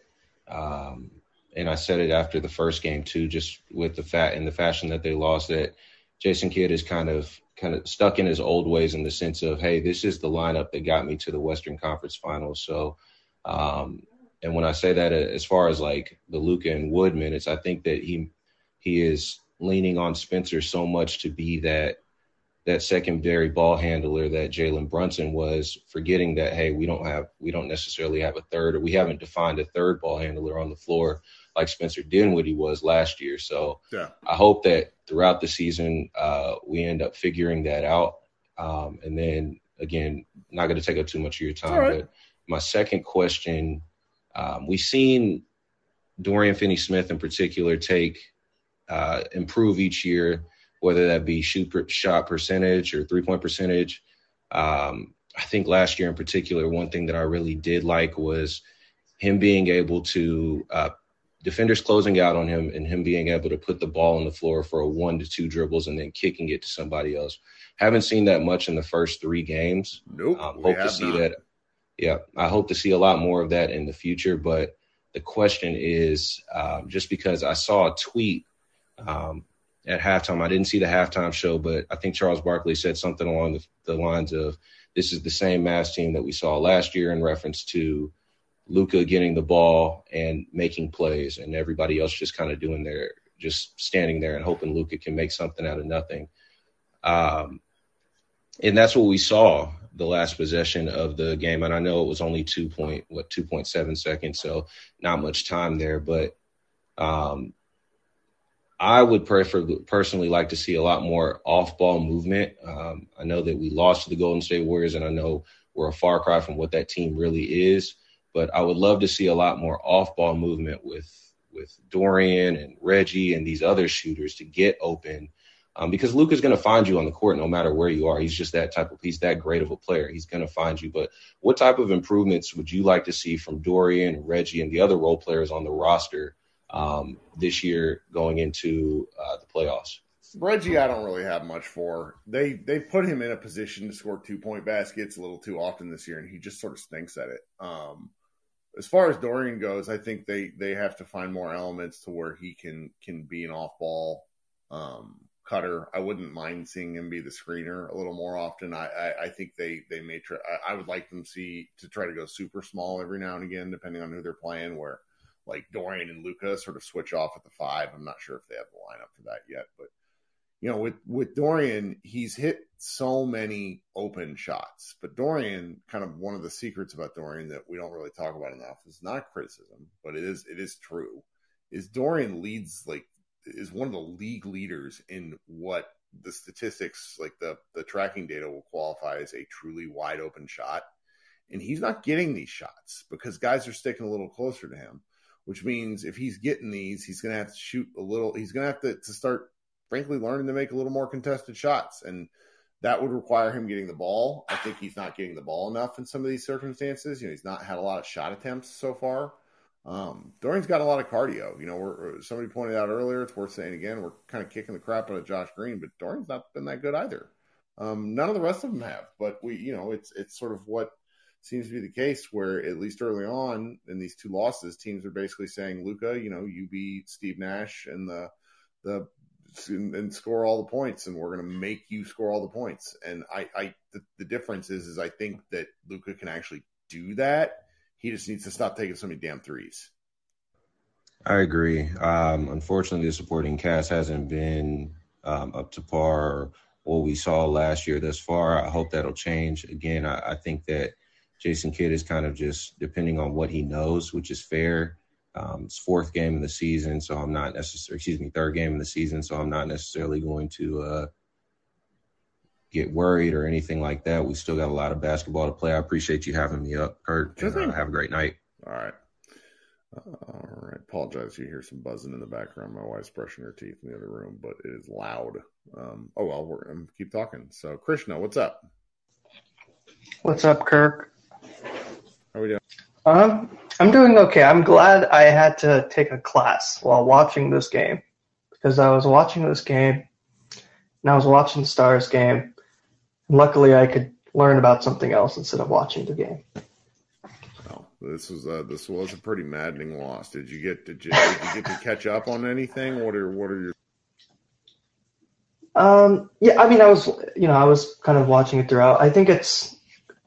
S13: Um, and I said it after the first game too, just with the fat in the fashion that they lost. That Jason Kidd is kind of kind of stuck in his old ways in the sense of, hey, this is the lineup that got me to the Western Conference Finals. So, um, and when I say that, as far as like the Luka and Wood minutes, I think that he he is leaning on Spencer so much to be that that secondary ball handler that Jalen Brunson was, forgetting that hey, we don't have we don't necessarily have a third or we haven't defined a third ball handler on the floor like Spencer Dinwiddie was last year. So
S2: yeah.
S13: I hope that throughout the season uh, we end up figuring that out. Um, and then again, not going to take up too much of your time, right. but my second question, um, we've seen Dorian Finney-Smith in particular take uh, improve each year, whether that be shoot per, shot percentage or three point percentage. Um, I think last year in particular, one thing that I really did like was him being able to uh, defenders closing out on him and him being able to put the ball on the floor for a one to two dribbles and then kicking it to somebody else. Haven't seen that much in the first three games.
S2: Nope.
S13: Um, hope to see not. that. Yeah, I hope to see a lot more of that in the future. But the question is, um, just because I saw a tweet um, at halftime. I didn't see the halftime show, but I think Charles Barkley said something along the, the lines of, "This is the same Mavs team that we saw last year," in reference to Luka getting the ball and making plays, and everybody else just kind of doing their, just standing there and hoping Luka can make something out of nothing. Um, and that's what we saw the last possession of the game. And I know it was only two point what two point seven seconds, so not much time there, but um, I would prefer personally like to see a lot more off ball movement. Um, I know that we lost to the Golden State Warriors, and I know we're a far cry from what that team really is. But I would love to see a lot more off ball movement with with Dorian and Reggie and these other shooters to get open. Um, because Luka's going to find you on the court no matter where you are. He's just that type of he's that great of a player. He's going to find you. But what type of improvements would you like to see from Dorian, Reggie, and the other role players on the roster um, this year going into uh, the playoffs.
S2: Reggie, I don't really have much for. They they put him in a position to score two point baskets a little too often this year, and he just sort of stinks at it. Um, as far as Dorian goes, I think they they have to find more elements to where he can can be an off ball um, cutter. I wouldn't mind seeing him be the screener a little more often. I I, I think they they may try. I, I would like them see to try to go super small every now and again, depending on who they're playing. Where like Dorian and Luka sort of switch off at the five. I'm not sure if they have the lineup for that yet, but you know, with with Dorian, he's hit so many open shots. But Dorian, kind of one of the secrets about Dorian that we don't really talk about enough is not criticism, but it is it is true. Is Dorian leads like is one of the league leaders in what the statistics like the the tracking data will qualify as a truly wide open shot. And he's not getting these shots because guys are sticking a little closer to him which means if he's getting these, he's going to have to shoot a little. He's going to have to, to start, frankly, learning to make a little more contested shots. And that would require him getting the ball. I think he's not getting the ball enough in some of these circumstances. You know, he's not had a lot of shot attempts so far. Um, Dorian's got a lot of cardio. You know, we're, somebody pointed out earlier. It's worth saying again. We're kind of kicking the crap out of Josh Green, but Dorian's not been that good either. Um, none of the rest of them have. But we, you know, it's it's sort of what seems to be the case where at least early on in these two losses, teams are basically saying, Luka, you know, you be Steve Nash and the the and, and score all the points, and we're going to make you score all the points. And I, I the, the difference is, is I think that Luka can actually do that. He just needs to stop taking so many damn threes.
S13: I agree. Um, unfortunately, the supporting cast hasn't been um, up to par what we saw last year thus far. I hope that'll change. Again, I, I, think that Jason Kidd is kind of just depending on what he knows, which is fair. Um, it's fourth game of the season, so I'm not necessarily, excuse me, third game of the season, so I'm not necessarily going to uh, get worried or anything like that. We still got a lot of basketball to play. I appreciate you having me up, Kirk. And, uh, have a great night.
S2: All right. All right. Apologize. You hear some buzzing in the background. My wife's brushing her teeth in the other room, but it is loud. Um, oh well, we're gonna keep talking. So, Krishna, what's up?
S14: What's up, Kirk?
S2: How are we doing?
S14: Um, I'm doing okay. I'm glad I had to take a class while watching this game because I was watching this game and I was watching the Stars game. Luckily, I could learn about something else instead of watching the game.
S2: Well, this was a, this was a pretty maddening loss. Did you get did you, did you get to catch up on anything? What are what are your
S14: um, yeah, I mean, I was, you know, I was kind of watching it throughout. I think it's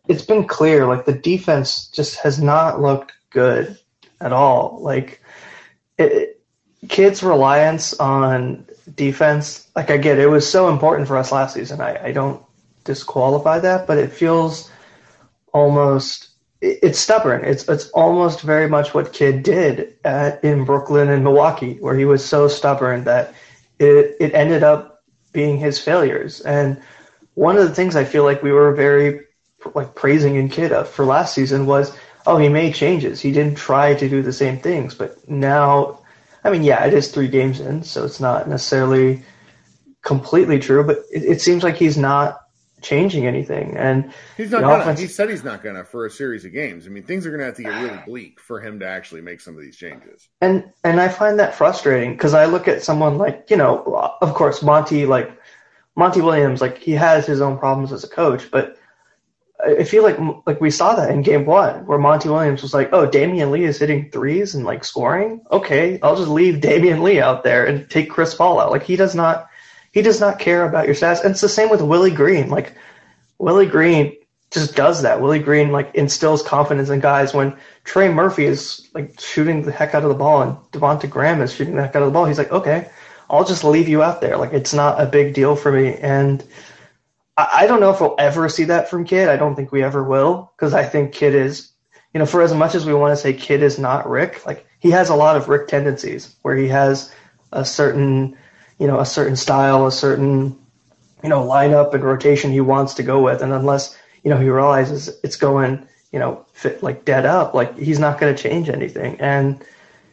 S14: it's been clear like the defense just has not looked good at all. Like it, Kidd's reliance on defense, like I get it, it was so important for us last season. I, I don't disqualify that, but it feels almost it's stubborn. It's it's almost very much what Kidd did at, in Brooklyn and Milwaukee, where he was so stubborn that it it ended up being his failures. And one of the things I feel like we were very like praising in Kidda for last season was, oh, he made changes. He didn't try to do the same things, but now, I mean, yeah, it is three games in, so it's not necessarily completely true, but it, it seems like he's not changing anything. And
S2: he's not gonna. Offense... He said he's not gonna for a series of games. I mean, things are gonna have to get really bleak for him to actually make some of these changes.
S14: And and I find that frustrating because I look at someone like you know, of course, Monty like Monty Williams, like he has his own problems as a coach, but I feel like like we saw that in game one where Monty Williams was like, "Oh, Damion Lee is hitting threes and like scoring. Okay, I'll just leave Damion Lee out there and take Chris Paul out." Like he does not he does not care about your stats. And it's the same with Willie Green. Like Willie Green just does that. Willie Green like instills confidence in guys when Trey Murphy is like shooting the heck out of the ball and Devonte Graham is shooting the heck out of the ball. He's like, okay, I'll just leave you out there. Like it's not a big deal for me. And I, don't know if we'll ever see that from Kidd. I don't think we ever will because I think Kidd is, you know, for as much as we want to say Kidd is not Rick, like he has a lot of Rick tendencies where he has a certain, you know, a certain style, a certain, you know, lineup and rotation he wants to go with. And unless, you know, he realizes it's going, you know, fit like dead up, like he's not going to change anything. And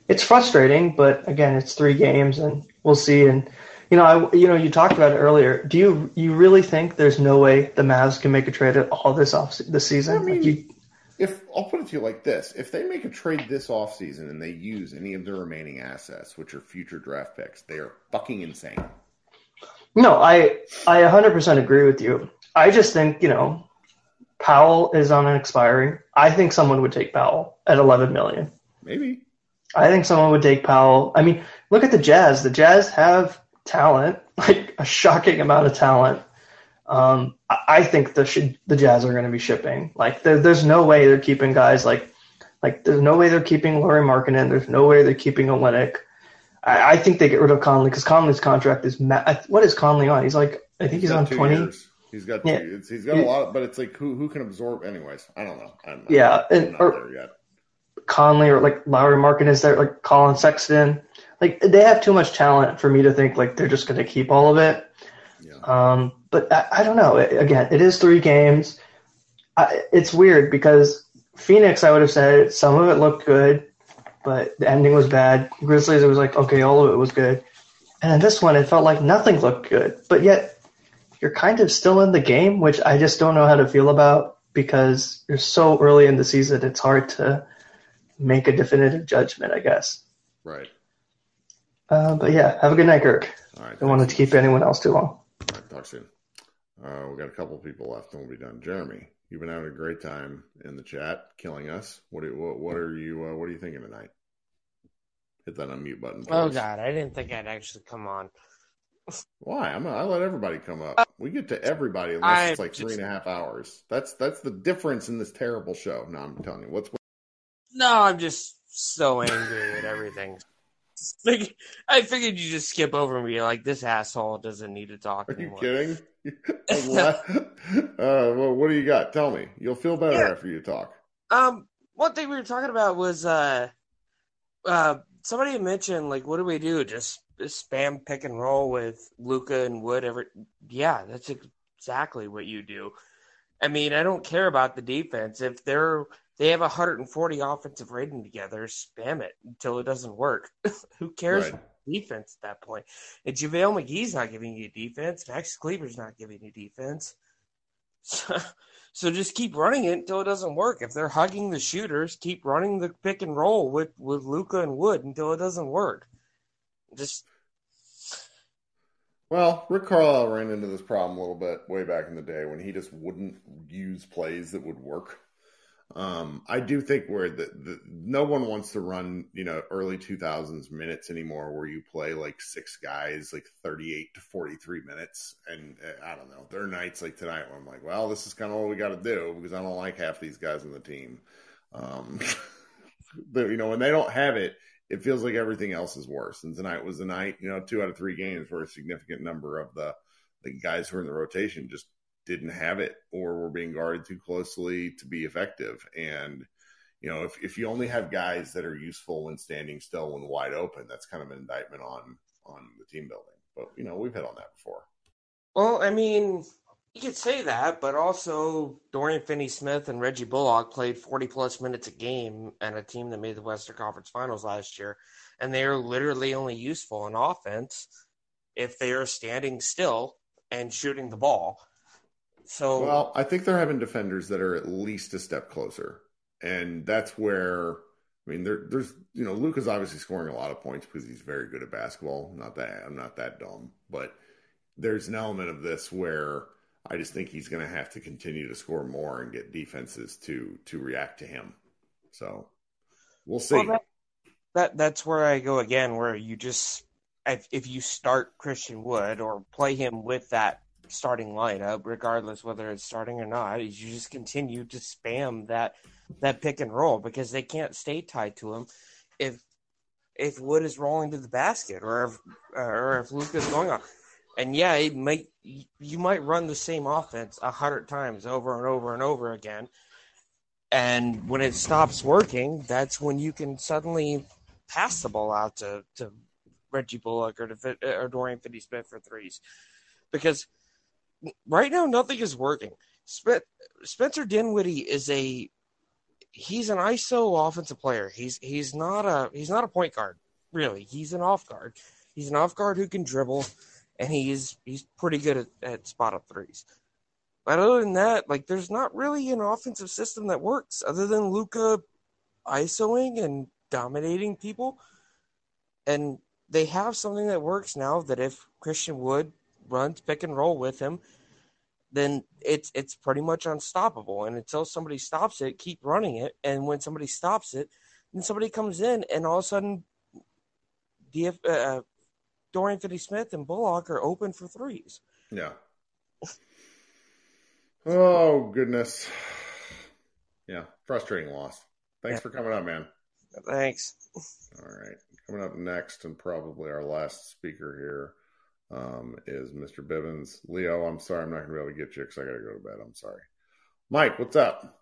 S14: it's frustrating, but again, it's three games and we'll see. And, you know, I you know you talked about it earlier. Do you you really think there's no way the Mavs can make a trade at all this off this season?
S2: I mean,
S14: like you,
S2: if I'll put it to you like this: if they make a trade this offseason and they use any of their remaining assets, which are future draft picks, they are fucking insane.
S14: No, I I 100% agree with you. I just think you know Powell is on an expiring. I think someone would take Powell at 11 million.
S2: Maybe.
S14: I think someone would take Powell. I mean, look at the Jazz. The Jazz have talent, like a shocking amount of talent. Um, I think the sh- the Jazz are going to be shipping. Like there, there's no way they're keeping guys like like there's no way they're keeping Lauri Markkanen. There's no way they're keeping Olynyk. I, I think they get rid of Conley because Conley's contract is ma- what is Conley on? He's like I think he's, he's on twenty.
S2: Years. He's got yeah. Two, he's got a lot, but it's like who who can absorb? Anyways, I don't know. I'm,
S14: yeah, I'm, and, or, Conley or like Lauri Markkanen is there, like Collin Sexton like they have too much talent for me to think like they're just going to keep all of it. Yeah. Um, but I, I, don't know. Again, it is three games. I, it's weird because Phoenix, I would have said some of it looked good, but the ending was bad. Grizzlies, it was like okay, all of it was good, and then this one, it felt like nothing looked good. But yet, you're kind of still in the game, which I just don't know how to feel about because you're so early in the season. It's hard to make a definitive judgment, I guess.
S2: Right.
S14: Uh, but yeah, have a good night, Kirk.
S2: All right.
S14: Don't want to keep anyone else too long.
S2: All right. Talk soon. Uh, we got a couple people left, and we'll be done. Jeremy, you've been having a great time in the chat, killing us. What are, what, what are you uh, What are you thinking tonight? Hit that unmute button.
S15: Oh. God, I didn't think I'd actually come on.
S2: Why? I'm I let everybody come up. We get to everybody unless
S15: I
S2: it's like three and a half hours. That's that's the difference in this terrible show. No, I'm telling you. What's
S15: No, I'm just so angry at everything. Like, I figured you just skip over me. like, "This asshole doesn't need to talk
S2: Are you kidding? What? uh, well, what do you got? Tell me. You'll feel better
S15: Yeah.
S2: after you talk.
S15: Um, one thing we were talking about was uh, uh, somebody mentioned like, what do we do? Just, just spam pick and roll with Luka and Wood. Every yeah, that's exactly what you do. I mean, I don't care about the defense if they're they have 140 offensive rating together. Spam it until it doesn't work. Who cares?
S2: Right.
S15: Defense at that point. And JaVale McGee's not giving you defense. Max Kleber's not giving you defense. So, so just keep running it until it doesn't work. If they're hugging the shooters, keep running the pick and roll with with Luka and Wood until it doesn't work. Just
S2: Well, Rick Carlisle ran into this problem a little bit way back in the day when he just wouldn't use plays that would work. Um, I do think where the, the no one wants to run, you know, early 2000s minutes anymore where you play like six guys, like 38 to 43 minutes. And uh, I don't know, there are nights like tonight where I'm like, well, this is kind of what we got to do because I don't like half these guys on the team. Um, but, you know, when they don't have it, it feels like everything else is worse. And tonight was the night, you know, two out of three games where a significant number of the, the guys who are in the rotation just didn't have it or were being guarded too closely to be effective. And, you know, if, if you only have guys that are useful when standing still when wide open, that's kind of an indictment on on the team building. But you know, we've hit on that before.
S15: well, I mean, you could say that, but also Dorian Finney-Smith and Reggie Bullock played 40 plus minutes a game and a team that made the Western Conference Finals last year, and they are literally only useful in offense if they are standing still and shooting the ball. So
S2: Well, I think they're having defenders that are at least a step closer, and that's where I mean, there, there's you know, Luka's obviously scoring a lot of points because he's very good at basketball. Not that I'm not that dumb, but there's an element of this where I just think he's going to have to continue to score more and get defenses to to react to him. So we'll see.
S15: Well, that, that that's where I go again, where you just if, if you start Christian Wood or play him with that starting lineup, regardless whether it's starting or not, you just continue to spam that that pick and roll because they can't stay tied to him if if Wood is rolling to the basket or if or if Luka's going on. And yeah, it might you might run the same offense a hundred times over and over and over again. And when it stops working, that's when you can suddenly pass the ball out to, to Reggie Bullock or to or Dorian Finney-Smith for threes, because right now nothing is working. Spencer Dinwiddie is a he's an ISO offensive player. He's he's not a he's not a point guard really. He's an off guard. He's an off guard who can dribble, and he's he's pretty good at, at spot up threes. But other than that, like there's not really an offensive system that works other than Luka ISOing and dominating people. And they have something that works now that if Christian Wood runs pick and roll with him, then it's it's pretty much unstoppable. And until somebody stops it, keep running it. And when somebody stops it, then somebody comes in, and all of a sudden, DF, uh, Dorian Finney-Smith and Bullock are open for threes.
S2: Yeah. Oh goodness. Yeah, frustrating loss. Thanks
S15: Yeah.
S2: for coming up, man.
S15: Thanks.
S2: All right. Coming up next, and probably our last speaker here, um, is Mr. Bivens. Leo, I'm sorry, I'm not going to be able to get you because I got to go to bed. I'm sorry. Mike, what's up?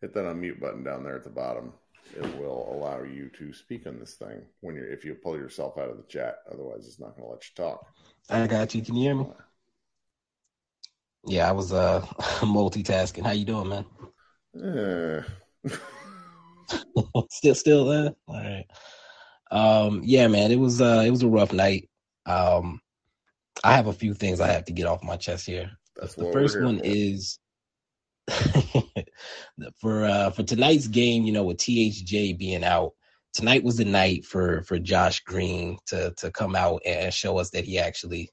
S2: Hit that unmute button down there at the bottom. It will allow you to speak on this thing when you if you pull yourself out of the chat. Otherwise, it's not going to let you talk.
S9: I got you. Can you hear me? Yeah, I was uh multitasking. How you doing, man?
S2: Eh.
S9: still still there? All right. Um yeah, man, it was uh it was a rough night. Um
S16: I have a few things I have to get off my chest here.
S2: That's
S16: the first one
S2: for.
S16: is for uh for tonight's game, you know, with THJ being out, tonight was the night for for Josh Green to to come out and show us that he actually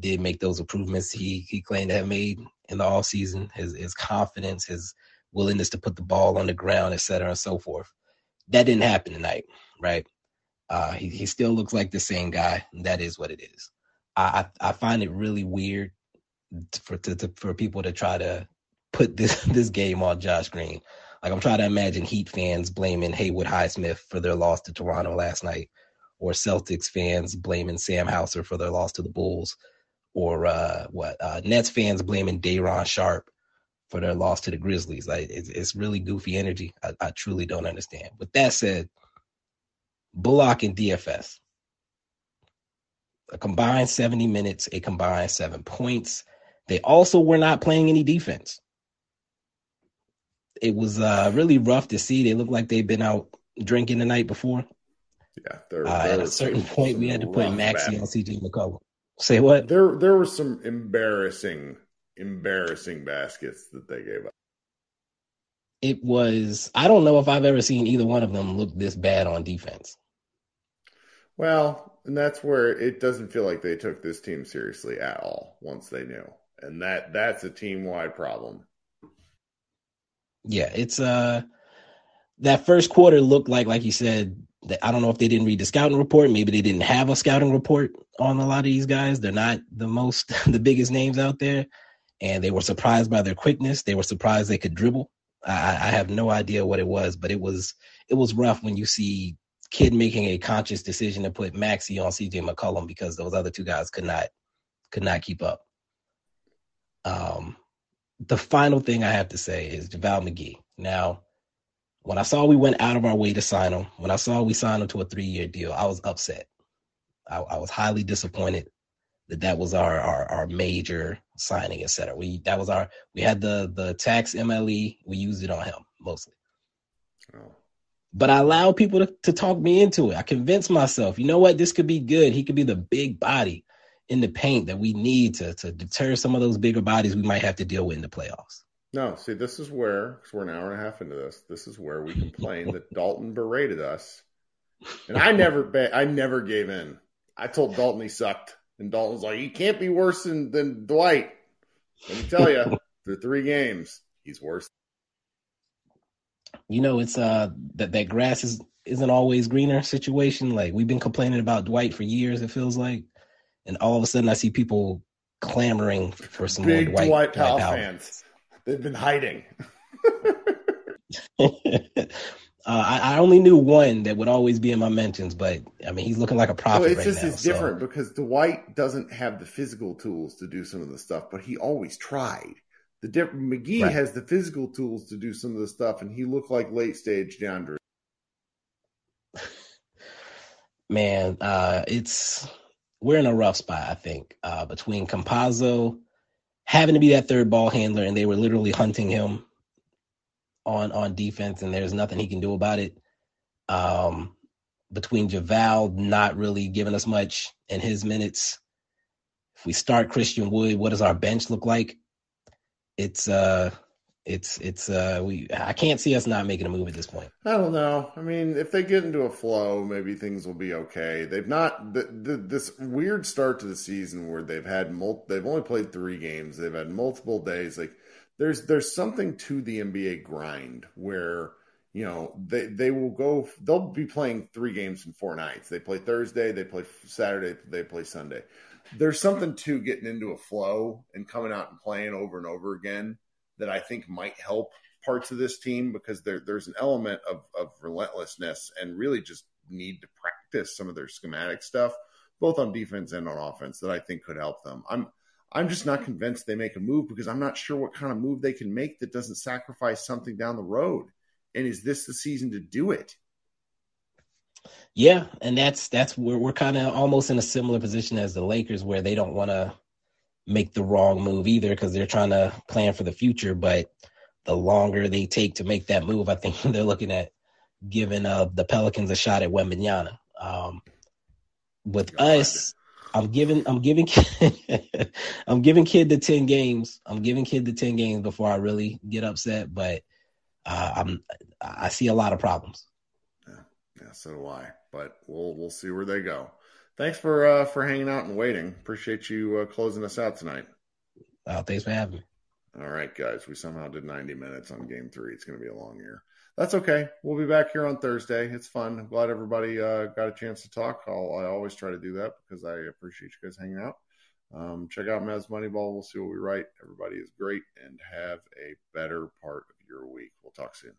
S16: did make those improvements he he claimed to have made in the off season. His his confidence, his willingness to put the ball on the ground, et cetera, and so forth. That didn't happen tonight, right? Uh, he he still looks like the same guy. That is what it is. I I, I find it really weird for to, to for people to try to put this this game on Josh Green. Like I'm trying to imagine Heat fans blaming Haywood Highsmith for their loss to Toronto last night, or Celtics fans blaming Sam Hauser for their loss to the Bulls, or uh, what uh, Nets fans blaming Day'Ron Sharpe for their loss to the Grizzlies. Like it's, it's really goofy energy. I, I truly don't understand. With that said, Bullock and DFS. A combined 70 minutes, a combined seven points. They also were not playing any defense. It was uh, really rough to see. They looked like they'd been out drinking the night before.
S2: Yeah, there,
S16: Uh, at a certain point, we had to put Maxi on CJ McCollum. Say what?
S2: There, there were some embarrassing, embarrassing baskets that they gave up.
S16: It was, I don't know if I've ever seen either one of them look this bad on defense.
S2: Well, and that's where it doesn't feel like they took this team seriously at all once they knew, and that that's a team wide problem.
S16: Yeah, it's uh that first quarter looked like like you said I don't know if they didn't read the scouting report, maybe they didn't have a scouting report on a lot of these guys. They're not the most the biggest names out there and they were surprised by their quickness. They were surprised they could dribble. I, I have no idea what it was, but it was it was rough when you see Kidd making a conscious decision to put Maxi on CJ McCollum because those other two guys could not could not keep up. Um, the final thing I have to say is JaVale McGee. Now, when I saw we went out of our way to sign him, when I saw we signed him to a three year deal, I was upset. I, I was highly disappointed that that was our, our our major signing, et cetera. We that was our we had the the tax MLE, we used it on him mostly. But I allowed people to, to talk me into it. I convinced myself, you know what, this could be good. He could be the big body in the paint that we need to to deter some of those bigger bodies we might have to deal with in the playoffs.
S2: No, see, this is where because we're an hour and a half into this. This is where we complain that Dalton berated us, and I never, I never gave in. I told Dalton he sucked, and Dalton's like, "He can't be worse than, than Dwight." Let me tell you, through three games, he's worse.
S16: You know it's uh that that grass is isn't always greener situation like we've been complaining about dwight for years it feels like and all of a sudden i see people clamoring for some
S2: Big
S16: more dwight,
S2: Dwight Powell
S16: Powell.
S2: fans. They've been hiding.
S16: uh, I, I only knew one that would always be in my mentions but i mean he's looking like a
S2: Well,
S16: prophet
S2: it's
S16: right
S2: just
S16: now
S2: it's
S16: so-
S2: different because Dwight doesn't have the physical tools to do some of the stuff, but he always tried. The diff- McGee
S16: Right.
S2: has the physical tools to do some of the stuff, and he looked like late stage DeAndre.
S16: man, uh, it's we're in a rough spot, I think, uh, between Campazzo having to be that third ball handler, and they were literally hunting him on on defense, and there's nothing he can do about it. Um, between JaVale not really giving us much in his minutes, if we start Christian Wood, what does our bench look like? It's uh, it's it's uh, we I can't see us not making a move at this point.
S2: I don't know. I mean, if they get into a flow, maybe things will be okay. They've not the, the, this weird start to the season where they've had mul- they've only played three games. They've had multiple days. Like there's there's something to the NBA grind where you know they they will go. They'll be playing three games in four nights. They play Thursday. They play Saturday. They play Sunday. There's something to getting into a flow and coming out and playing over and over again that I think might help parts of this team because there, there's an element of, of relentlessness and really just need to practice some of their schematic stuff, both on defense and on offense, that I think could help them. I'm I'm just not convinced they make a move because I'm not sure what kind of move they can make that doesn't sacrifice something down the road. And is this the season to do it?
S16: Yeah, and that's that's where we're kind of almost in a similar position as the Lakers, where they don't want to make the wrong move either because they're trying to plan for the future. But the longer they take to make that move, I think they're looking at giving uh, the Pelicans a shot at Wembanyama. Um, with us, I'm giving I'm giving I'm giving Kidd the ten games. I'm giving Kidd the ten games before I really get upset. But uh, I'm I see a lot of problems.
S2: Yeah, so do I. But we'll we'll see where they go. Thanks for uh, for hanging out and waiting. Appreciate you uh, closing us out tonight.
S16: Uh, thanks for having me.
S2: All right, guys. We somehow did 90 minutes on game three. It's going to be a long year. That's okay. We'll be back here on Thursday. It's fun. I'm glad everybody uh, got a chance to talk. I'll, I always try to do that because I appreciate you guys hanging out. Um, check out Mavs Moneyball. We'll see what we write. Everybody is great and have a better part of your week. We'll talk soon.